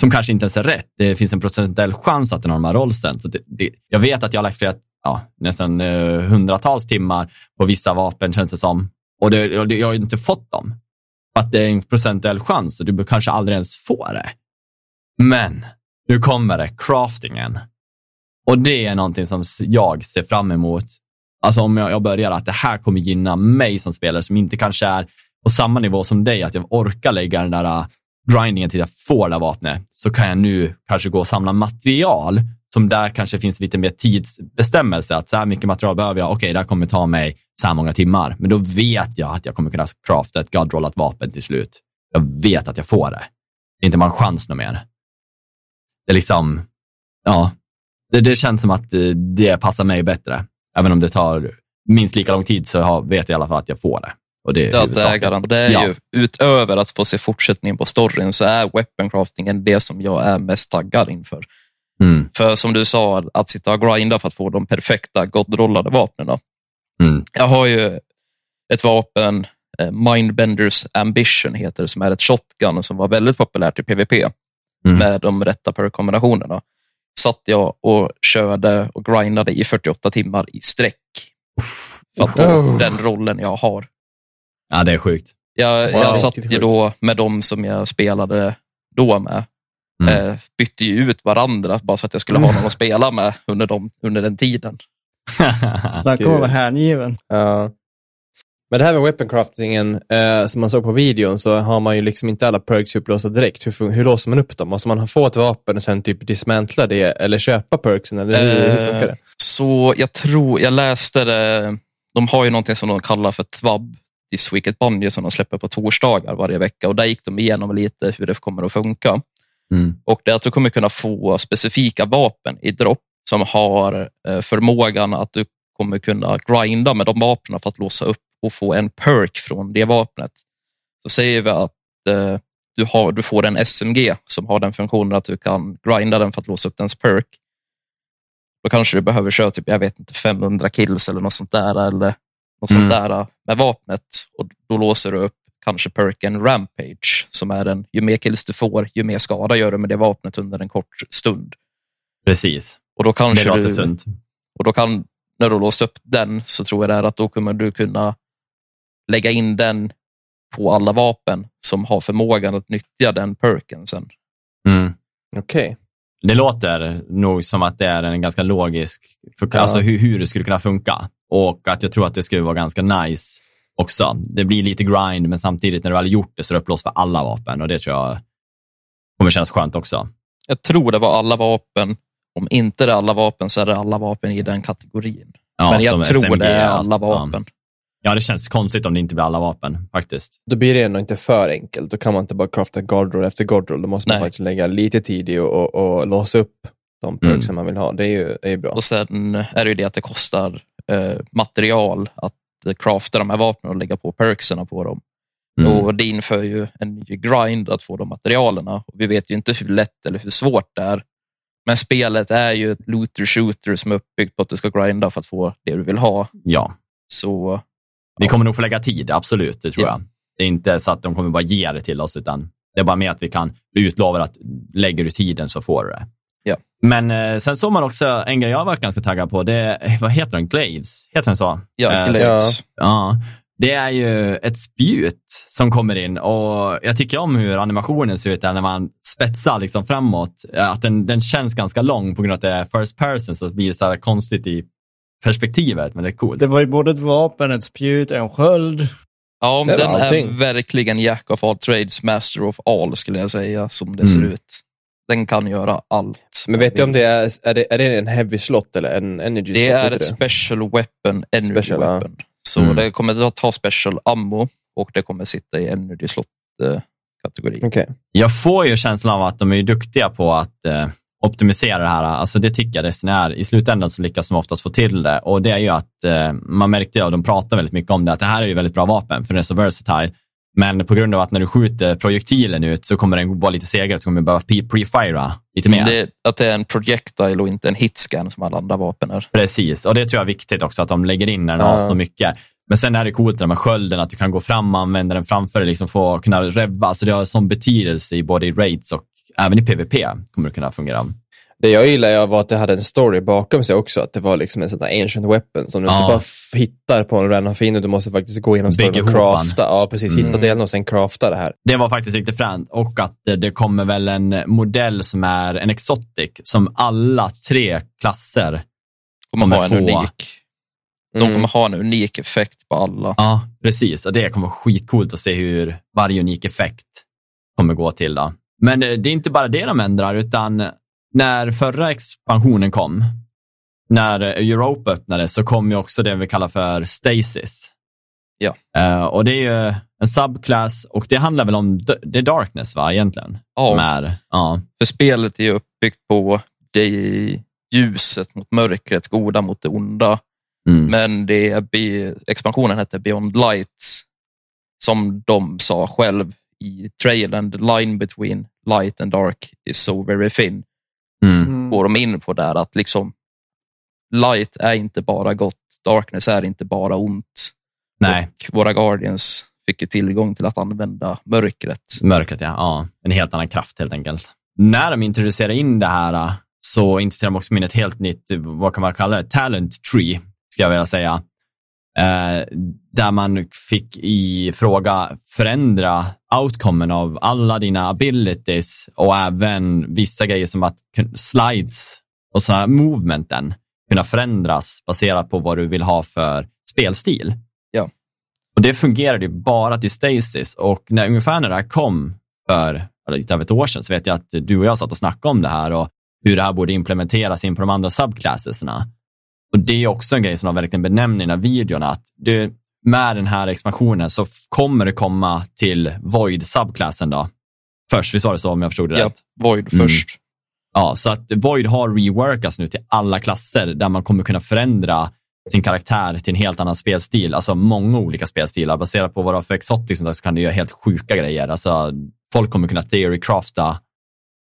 som kanske inte ens är rätt. Det finns en procentuell chans att den har de här rollsen. Så det, det, jag vet att jag har lagt flera, ja, nästan eh, hundratals timmar på vissa vapen känns det som. Och, det, och det, jag har inte fått dem. För att det är en procentuell chans och du kanske aldrig ens får det. Men nu kommer det, craftingen. Och det är någonting som jag ser fram emot. Alltså om jag, jag börjar att det här kommer gynna mig som spelare som inte kanske är på samma nivå som dig, att jag orkar lägga den där eh, grindingen till jag får det där vapnet, så kan jag nu kanske gå och samla material som där kanske finns lite mer tidsbestämmelse, att så här mycket material behöver jag, okej, det här kommer ta mig så här många timmar, men då vet jag att jag kommer kunna crafta ett godrollat vapen till slut. Jag vet att jag får det. Det är inte bara en chans något mer. Det är liksom, ja, det, det känns som att eh, det passar mig bättre. Även om det tar minst lika lång tid så har, vet jag i alla fall att jag får det. Och det är det är huvudsaken. ägaren. Och det är Ja. ju utöver att få se fortsättningen på storyn så är weapon craftingen det som jag är mest taggad inför. Mm, För som du sa, att sitta och grinda för att få de perfekta godrollade vapnen. mm, Jag har ju ett vapen, eh, Mindbenders Ambition heter det, som är ett shotgun som var väldigt populärt i PVP mm. med de rätta per-kombinationerna. Satt jag och körde och grindade i 48 timmar i sträck för att Oh. den rollen jag har. Ja, det är sjukt. Jag, Wow. jag satt ju då med de som jag spelade då med. Mm. Eh, bytte ju ut varandra bara så att jag skulle ha någon att spela med under, de, under den tiden. Snacka om att vara hängiven. Ja. Men det här med weapon craftingen, eh, som man såg på videon, så har man ju liksom inte alla perks upplåsta direkt. Hur, hur låser man upp dem? Måste man ha- få ett vapen och sen typ dismantla det, eller köpa perksen, eller hur, hur funkar det? Eh, Så jag tror, jag läste det, de har ju någonting som de kallar för TWAB, This Week at Bungie, som de släpper på torsdagar varje vecka och där gick de igenom lite hur det kommer att funka. Mm. Och det är att du kommer kunna få specifika vapen i dropp som har eh, förmågan att du kommer kunna grinda med de vapnen för att låsa upp och få en perk från det vapnet. Så säger vi att eh, du, har, du får en SMG som har den funktionen att du kan grinda den för att låsa upp dens perk. Då kanske du behöver köra typ, jag vet inte, 500 kills eller något sånt där eller något Mm. sånt där med vapnet och då låser du upp kanske perken Rampage som är en, ju mer kills du får, ju mer skada gör du med det vapnet under en kort stund. Precis. Och då Det kanske låter du, sunt. och då kan, när du låst upp den så tror jag det är att då kommer du kunna lägga in den på alla vapen som har förmågan att nyttja den perken sen. Mm. Okej. Det låter nog som att det är en ganska logisk, för, Ja. alltså hur, hur det skulle kunna funka. Och att jag tror att det skulle vara ganska nice också. Det blir lite grind, men samtidigt när du väl har gjort det så är det upplåst för alla vapen och det tror jag kommer kännas skönt också. Jag tror det var alla vapen om inte det är alla vapen så är det alla vapen i den kategorin. Ja, Men jag tror SMG, det är alltså. alla vapen. Ja. ja, det känns konstigt om det inte blir alla vapen faktiskt. Då blir det ändå inte för enkelt. Då kan man inte bara crafta guardroll efter guardroll. Då måste man Nej. faktiskt lägga lite tid i och, och, låsa upp de perks Mm. man vill ha. Det är ju är bra. Och sen är det ju det att det kostar eh, material att crafta de här vapnen och lägga på perkserna på dem. Mm. Och det inför ju en ny grind att få de materialerna. Och vi vet ju inte hur lätt eller hur svårt det är. Men spelet är ju ett looter shooter som är uppbyggt på att du ska grinda för att få det du vill ha. Ja, Så vi kommer nog få lägga tid, absolut, det tror Ja. jag. Det är inte så att de kommer bara ge det till oss, utan det är bara med att vi kan bli utlovade att lägger du tiden så får du det. Ja. Men eh, sen såg man också en grej jag var ganska taggad på. Det, vad heter den? Glaives? Heter den så? ja, Eh, Glaives. Ja, det är ju ett spjut som kommer in och jag tycker om hur animationen ser ut där när man spetsar liksom framåt. Att den, den känns ganska lång på grund av att det är first person så det blir så här konstigt i perspektivet, men det är coolt. Det var ju både ett vapen, ett spjut, en sköld. Ja, Det den var är allting. verkligen Jack of all trades, master of all skulle jag säga som det ser Mm. ut. Den kan göra allt. Men vet du om det är, är det, är det en heavy slot eller en energy Det slot? är Vet ett du det? special weapon, energy Special, ja. weapon. Så Mm. det kommer att ta special ammo och det kommer sitta i energy slot eh, kategori. Okej. Jag får ju känslan av att de är duktiga på att eh, optimisera det här. Alltså det tycker jag Destiny är. I slutändan så lyckas de oftast få till det och det är ju att eh, man märkte, och de pratar väldigt mycket om det, att det här är ju väldigt bra vapen för den är så versatile. Men på grund av att när du skjuter projektilen ut så kommer den vara lite segare, så kommer du behöva pre- pre-fira lite mer. Det, att det är en projectile och inte en hitscan som alla andra vapen är. Precis, och det tror jag är viktigt också att de lägger in när den har så mycket. Men sen är det coolt med skölden, att du kan gå fram och använda den framför dig, liksom få kunna revva. Alltså det har sån betydelse i både i raids och även i PVP kommer det kunna fungera. Det jag gillar var att det hade en story bakom sig också, att det var liksom en sån där ancient weapon som du Ja. inte bara hittar på en random fiende, du måste faktiskt gå igenom storyn och crafta. Ja, precis. Hitta Mm. delen och sen crafta det här. Det var faktiskt riktigt fränt och att det- kommer väl en modell som är en exotic som alla tre klasser Kommer, Kommer ha en få- unik. De Mm. kommer ha en unik effekt på alla. Ja, precis. Och det kommer vara skitcoolt att se hur varje unik effekt kommer gå till. Då. Men eh, det är inte bara det de ändrar, utan när förra expansionen kom, när Europa öppnade, så kom ju också det vi kallar för Stasis. Ja. Eh, och det är ju en subclass och det handlar väl om det är Darkness, va, egentligen? Ja, Med, ja. för spelet är ju uppbyggt på det ljuset mot mörkret, goda mot det onda. Mm. Men det är, expansionen hette Beyond Light som de sa själv i trailern, the line between light and dark is so very thin. Mm. Går de in på där att liksom light är inte bara gott, darkness är inte bara ont. Nej, Och våra guardians fick ju tillgång till att använda mörkret. mörkret, ja. ja. En helt annan kraft helt enkelt. När de introducerar in det här så introducerar de också in ett helt nytt, vad kan man kalla det, talent tree, ska jag vilja säga. Eh, där man fick i fråga förändra outcomen av alla dina abilities och även vissa grejer som att slides och sådana movementen kunna förändras baserat på vad du vill ha för spelstil. Ja. Och det fungerade ju bara till Stasis och när, ungefär när det här kom för lite över ett år sedan så vet jag att du och jag satt och snackade om det här och hur det här borde implementeras in på de andra subclassesna. Och det är också en grej som de verkligen benämner i den här videon att du, med den här expansionen så kommer det komma till Void subclassen då. Först, vi sa det så om jag förstod det Ja, rätt. Void Mm. först. Ja, så att Void har reworkats nu till alla klasser där man kommer kunna förändra sin karaktär till en helt annan spelstil. Alltså många olika spelstilar. Baserat på vad du har för exotic så kan du göra helt sjuka grejer. Alltså, folk kommer kunna theorycrafta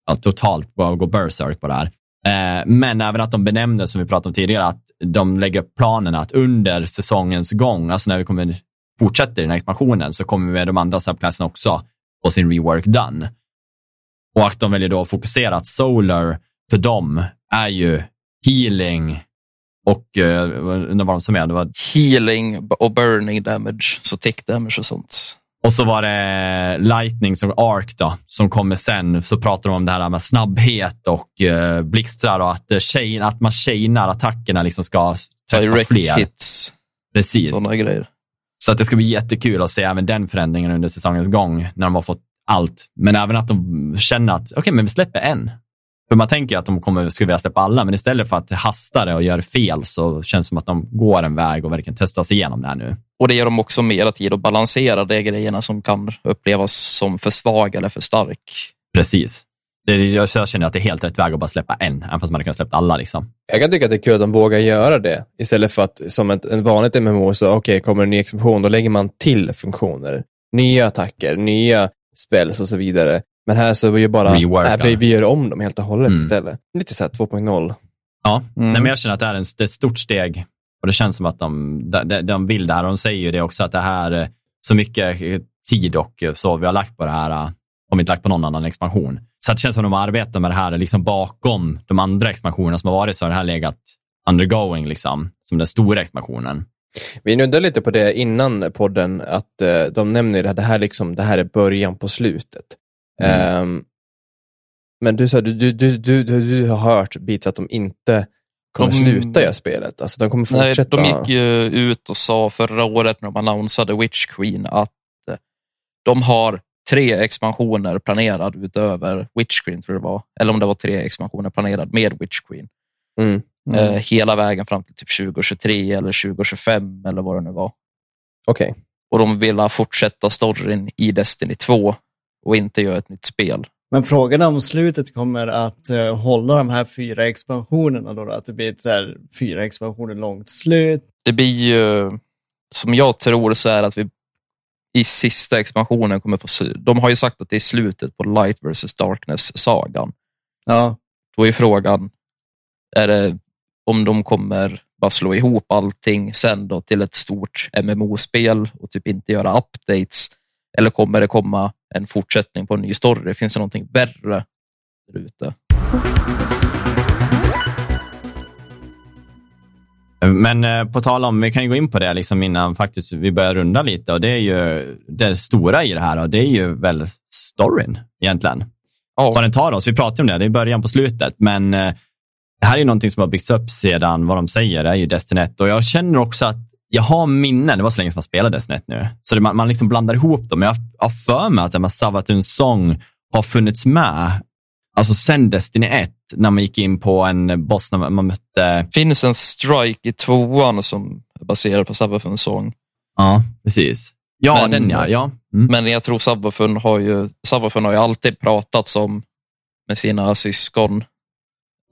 ja, totalt, bara gå berserk på det här. Eh, men även att de benämner, som vi pratade om tidigare, att de lägger upp planen att under säsongens gång, alltså när vi kommer fortsätta den här expansionen, så kommer vi med de andra subclasserna också få sin rework done. Och att de väljer då att fokusera att Solar för dem är ju healing och eh, vad de som är, det var, Healing och burning damage, så tick damage och sånt och så var det Lightning som Ark då, som kommer sen, så pratar de om det här med snabbhet och eh, blixtrar och att, eh, chain, att man chainar attackerna liksom ska träffa Direct fler. hits, Precis. sådana grejer. Så att det ska bli jättekul att se även den förändringen under säsongens gång när de har fått allt. Men även att de känner att okej, men vi släpper en. För man tänker att de kommer, skulle vilja släppa alla, men istället för att hasta det och göra fel så känns det som att de går en väg och verkligen testar sig igenom det här nu. Och det ger dem också mera tid att balansera de grejerna som kan upplevas som för svag eller för stark. Precis. Det, jag känner att det är helt rätt väg att bara släppa en, även fast man hade kunnat släppa alla. Liksom. Jag kan tycka att det är kul att de vågar göra det. Istället för att som ett, en vanligt MMO, så okej, okay, kommer en ny explosion, då lägger man till funktioner. Nya attacker, nya spells och så vidare. Men här så är vi bara, äh, vi gör om dem helt och hållet mm. istället. Lite såhär 2.0. Ja, mm. Nej, men jag känner att det är, en, det är ett stort steg och det känns som att de, de, de vill det här och de säger ju det också att det här, så mycket tid och så vi har lagt på det här, om vi inte lagt på någon annan expansion. Så det känns som att de arbetar med det här liksom bakom de andra expansionerna som har varit, så har det här legat undergoing, liksom, som den stora expansionen. Vi nuddade lite på det innan podden, att de nämner att det här, liksom, det här är början på slutet. Mm. Um, men du sa, du, du, du, du, du har hört bits att de inte kommer de, sluta göra spelet. Alltså de kommer fortsätta. Nej, de gick ju ut och sa förra året när de annonsade Witch Queen att eh, de har tre expansioner planerade utöver Witch Queen, tror jag det var. Eller om det var tre expansioner planerade med Witch Queen. Mm. Mm. Eh, hela vägen fram till typ 2023 eller 2025 eller vad det nu var. Okej. Okay. Och de vill fortsätta storyn i Destiny 2 och inte göra ett nytt spel. Men frågan är om slutet kommer att uh, hålla de här fyra expansionerna då, då? Att det blir ett så här, fyra expansioner långt slut? Det blir ju, som jag tror så är att vi i sista expansionen kommer få, de har ju sagt att det är slutet på Light vs Darkness-sagan. Ja. Då är frågan, är det om de kommer bara slå ihop allting sen då till ett stort MMO-spel och typ inte göra updates? Eller kommer det komma en fortsättning på en ny story? Finns det någonting värre där ute? Men eh, på tal om, vi kan ju gå in på det liksom innan faktiskt vi börjar runda lite och det är ju det stora i det här och det är ju väl storyn egentligen. Oh. Vad den tar oss. Vi pratade om det, det är början på slutet, men eh, det här är ju någonting som har byggts upp sedan vad de säger, det är ju Destiny 1 och jag känner också att jag har minnen, det var så länge som jag spelade 1 nu, så det, man, man liksom blandar ihop dem. Jag har för mig att Savatuns sång har funnits med Alltså sen Destiny 1, när man gick in på en boss när man mötte... Finns en strike i tvåan som är baserad på Sabafun sång. Ja, precis. Ja, men, den ja. ja. Mm. Men jag tror Sabafun har ju, Sabafun har ju alltid pratat som med sina syskon.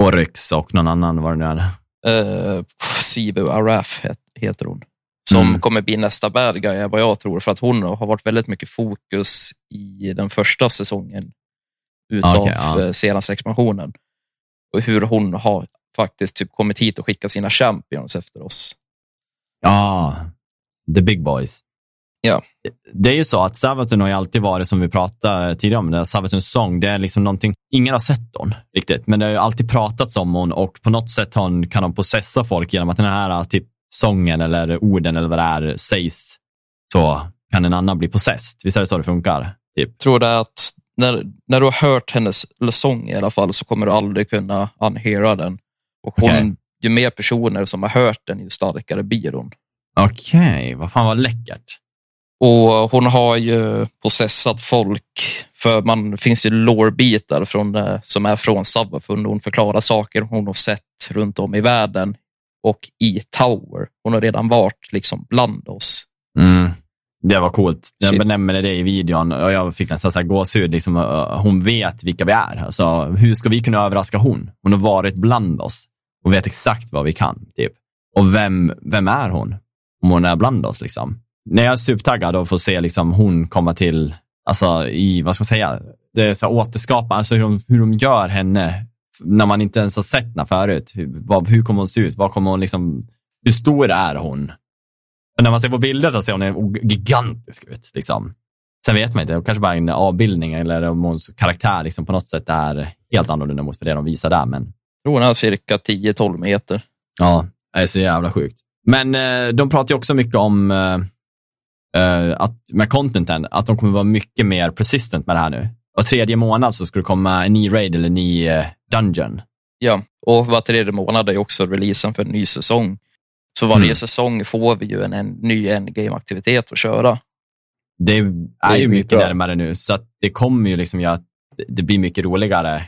Oryx och någon annan var det nu är. Uh, Sibu Araf heter hon. Som mm. kommer bli nästa bad guy, vad jag tror. För att hon har varit väldigt mycket fokus i den första säsongen utav okay, ja. Eh, senaste expansionen. Och hur hon har faktiskt typ kommit hit och skickat sina champions efter oss. Ja, the big boys. Ja. Det är ju så att Sabaton har ju alltid varit, som vi pratade tidigare om, Sabatons sång, det är liksom någonting, ingen har sett hon riktigt, men det har ju alltid pratats om hon och på något sätt hon, kan hon processa folk genom att den här typ sången eller orden eller vad det är sägs, så kan en annan bli possessed. Visst är det så det funkar? Typ. Tror det att när, när du har hört hennes sång i alla fall så kommer du aldrig kunna unheara den. Och hon, okay. Ju mer personer som har hört den, ju starkare blir hon. Okej, okay. vad fan vad läckert. Och hon har ju processat folk, för man finns ju lårbitar från, eh, som är från Savafund. Hon förklarar saker hon har sett runt om i världen och i Tower. Hon har redan varit liksom bland oss. Mm. Det var coolt. Jag benämner det i videon och jag fick nästan så här gåshud. Liksom, hon vet vilka vi är. Alltså, hur ska vi kunna överraska hon? Hon har varit bland oss och vet exakt vad vi kan. Typ. Och vem, vem är hon? Om hon är bland oss. Liksom. När jag är supertaggad och får se liksom, hon komma till, alltså i, vad ska man säga, det är så här, återskapa, alltså hur de, hur de gör henne när man inte ens har sett henne förut. Hur, vad, hur kommer hon se ut? Vad kommer hon liksom, hur stor är hon? Men när man ser på bilder så ser hon gigantisk ut. Liksom. Sen vet man inte, det kanske bara en avbildning eller om hennes karaktär liksom på något sätt är helt annorlunda mot det de visar där. Men... Jag tror hon är cirka 10-12 meter. Ja, det är så jävla sjukt. Men eh, de pratar ju också mycket om eh, eh, att med contenten, att de kommer vara mycket mer persistent med det här nu. Var tredje månad så ska det komma en ny raid eller en ny eh, dungeon. Ja, och var tredje månad är också releasen för en ny säsong. Så varje mm. säsong får vi ju en, en ny endgame-aktivitet att köra. Det är, det är ju mycket bra. närmare nu, så att det kommer ju liksom göra att det blir mycket roligare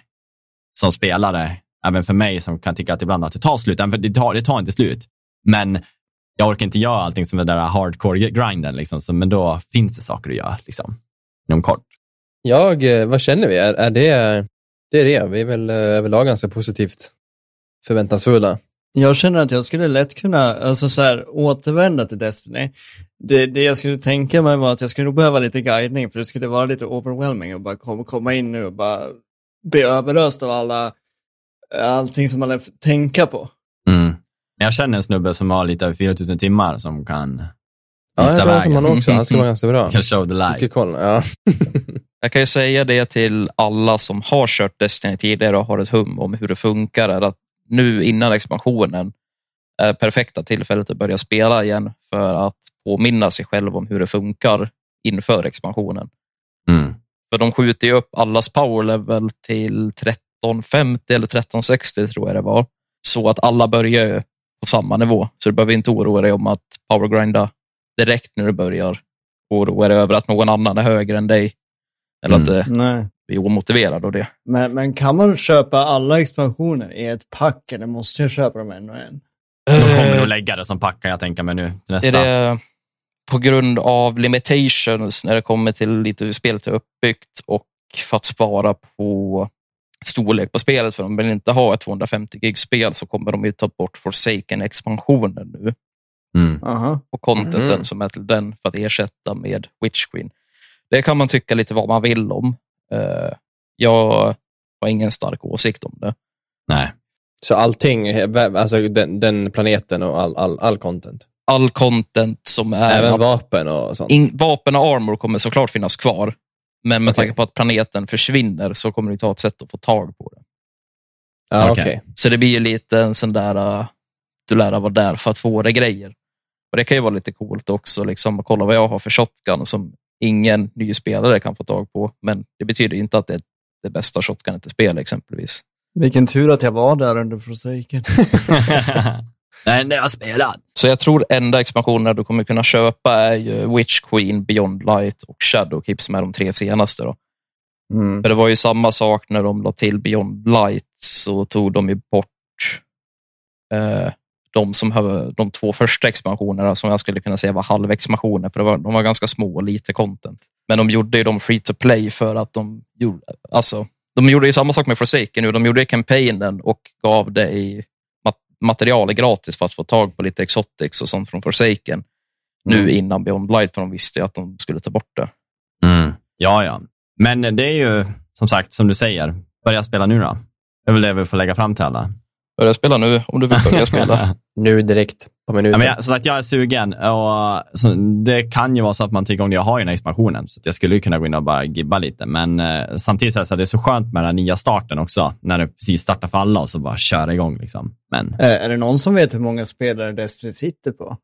som spelare, även för mig som kan tycka att ibland att det tar slut, för det tar, det tar inte slut. Men jag orkar inte göra allting som är den där hardcore-grinden, liksom. Så, men då finns det saker att göra liksom, inom kort. Jag, eh, vad känner vi? Är, är det, det är det. Vi är väl eh, överlag ganska positivt förväntansfulla. Jag känner att jag skulle lätt kunna, alltså så här, återvända till Destiny. Det, det jag skulle tänka mig var att jag skulle nog behöva lite guidning, för det skulle vara lite overwhelming att bara komma, komma in nu och bara bli överöst av alla, allting som man lär tänka på. Mm. Jag känner en snubbe som har lite över 4000 timmar som kan Ja, visa jag tror som han också. Han ska vara ganska bra. Kan show the light. Mycket koll. Ja. Jag kan ju säga det till alla som har kört Destiny tidigare och har ett hum om hur det funkar, är att nu innan expansionen är perfekta tillfället att börja spela igen för att påminna sig själv om hur det funkar inför expansionen. Mm. För de skjuter ju upp allas power level till 1350 eller 1360 tror jag det var. Så att alla börjar på samma nivå. Så du behöver inte oroa dig om att powergrinda direkt när du börjar. Oroa dig över att någon annan är högre än dig. Eller att Mm. det Nej. blir omotiverad av det. Men, men kan man köpa alla expansioner i ett pack eller måste jag köpa dem en och en? De kommer Eh, nog lägga det som packar jag tänker mig nu. Nästa. Är det på grund av limitations när det kommer till lite hur spelet är uppbyggt och för att spara på storlek på spelet, för de vill inte ha ett 250 gig spel så kommer de ju ta bort Forsaken-expansionen nu Mm. Och contenten Mhm. som är till den för att ersätta med Witch Queen. Det kan man tycka lite vad man vill om. Eh, Jag har ingen stark åsikt om det. Nej. Så allting, alltså den, den planeten och all, all, all content. All content som är Även vapen och sånt. In, vapen och armor kommer såklart finnas kvar. Men med Okej. tanke på att planeten försvinner så kommer det ta ett sätt att få tag på det. Ja, Okej. okej. Så det blir ju lite en sån där, uh, du lär vara där för att få det grejer. Och Det kan ju vara lite coolt också, liksom, kolla vad jag har för shotgun som ingen ny spelare kan få tag på. Men det betyder inte att det är det bästa shotgunet i spel exempelvis. Vilken tur att jag var där under Forsaken. Nej, det har spelat. Så jag tror enda expansionerna du kommer kunna köpa är ju Witch Queen, Beyond Light och Shadowkeep som är de tre senaste. Då. Mm. För det var ju samma sak när de la till Beyond Light så tog de ju bort eh, de, som de två första expansionerna som jag skulle kunna säga var halvexpansioner för det var, de var ganska små och lite content. Men de gjorde ju dem free to play för att de gjorde, alltså, de gjorde ju samma sak med Forsaken nu. De gjorde campaignen och gav mat- material gratis för att få tag på lite exotics och sånt från Forsaken. Nu Mm. innan Beyond Light för de visste ju att de skulle ta bort det. Mm. Ja, ja. Men det är ju, som sagt, som du säger, börja spela nu då. Det är väl det vi får lägga fram till alla. Börja spela nu om du vill börja spela. Nu direkt, på minuten. Ja, men jag, som sagt, jag är sugen. Och, så, det kan ju vara så att man tycker om det. Jag har ju den här expansionen, så att jag skulle ju kunna gå in och bara gibba lite. Men eh, samtidigt så är det, så här, det är så skönt med den här nya starten också, när det precis startar för alla och så bara köra igång. Liksom. Men Eh, är det någon som vet hur många spelare Destiny sitter på?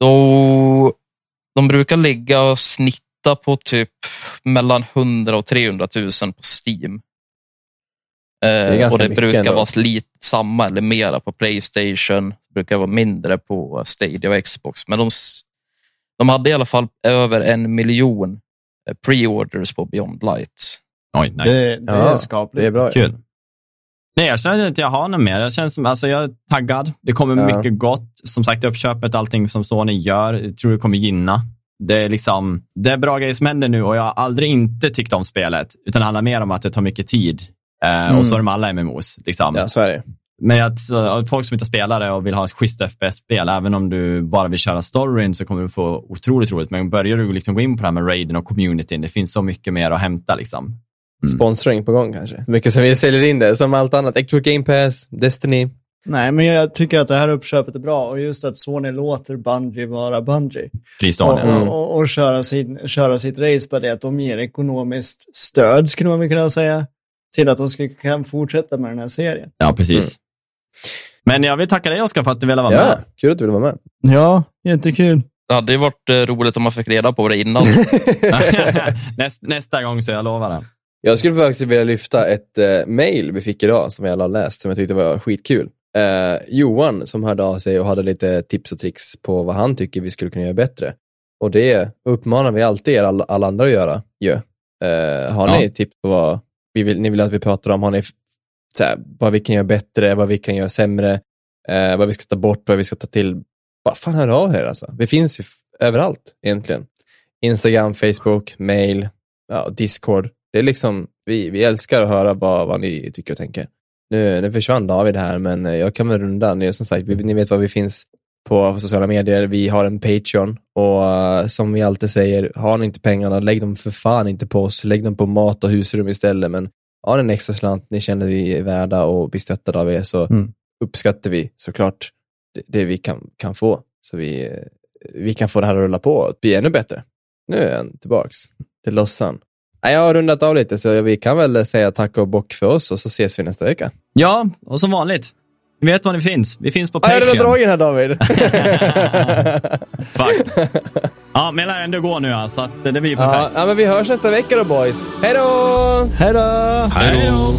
Då, de brukar ligga och snitta på typ mellan 100 och 300 000 på Steam. Är Eh, och det brukar ändå. vara lite samma eller mera på Playstation. Det brukar vara mindre på Stadia och Xbox. Men de, de hade i alla fall över en miljon eh, pre-orders på Beyond Light. oj, nice. Det, det Ja, är skapligt. Det är bra. Kul. Nej, jag känner inte att jag har något mer. Jag känner som, alltså jag är taggad. Det kommer Ja. mycket gott. Som sagt, uppköpet, allting som Sony gör, jag tror det kommer gynna. Det är liksom, det är bra grejer som händer nu och jag har aldrig inte tyckt om spelet, utan det handlar mer om att det tar mycket tid. Mm. Och så är de alla MMOs. Liksom. Ja, så är det. Men att, folk som inte spelar det och vill ha ett schysst FPS-spel, även om du bara vill köra storyn så kommer du få otroligt roligt. Men börjar du liksom gå in på det här med raiden och communityn, det finns så mycket mer att hämta. Liksom. Mm. Sponsring på gång kanske. Mycket som vi säljer in det, som allt annat. Xbox Game Pass, Destiny. Nej, men jag tycker att det här uppköpet är bra och just att Sony låter Bungie vara Bungie. Och, Fristående. Mm. och, och, och köra, sin, köra sitt race på det, att de ger ekonomiskt stöd, skulle man väl kunna säga, till att de ska, kan fortsätta med den här serien. Ja, precis. Men jag vill tacka dig, Oskar, för att du ville vara Ja, med. kul att du ville vara med. Ja, jättekul. Det hade ju varit eh, roligt om man fick reda på det innan. Näst, nästa gång så jag lovar det. Jag skulle faktiskt vilja lyfta ett eh, mail vi fick idag som vi alla har läst, som jag tyckte var skitkul. Eh, Johan som hörde av sig och hade lite tips och tricks på vad han tycker vi skulle kunna göra bättre. Och det uppmanar vi alltid er alla, alla andra att göra. Ju. Eh, har ni Ja. tips på vad vi vill, ni vill att vi pratar om? Har ni så här, vad vi kan göra bättre, vad vi kan göra sämre, eh, vad vi ska ta bort, vad vi ska ta till. Bara fan hör av er alltså. Vi finns ju överallt egentligen. Instagram, Facebook, mail, ja, Discord. Det är liksom, vi, vi älskar att höra vad, vad ni tycker och tänker. Nu, nu försvann David här, men jag kan väl runda. Ni, som sagt, vi, ni vet var vi finns på sociala medier. Vi har en Patreon och uh, som vi alltid säger, har ni inte pengarna, lägg dem för fan inte på oss. Lägg dem på mat och husrum istället. Men har ni en extra slant ni känner vi är värda och blir stöttade av er så mm. uppskattar vi såklart det, det, vi kan, kan få. Så vi, vi kan få det här att rulla på och bli ännu bättre. Nu är han tillbaks till lossan. Jag har rundat av lite, så vi kan väl säga tack och bock för oss och så ses vi nästa vecka. Ja, och som vanligt. Ni vet var ni finns. Vi finns på Patreon. Jag har dragit här David. Fuck. Ja, men lär ändå gå nu så att det blir perfekt. Ja, men vi hörs nästa vecka då boys. Hej då! Hej då! Hej då!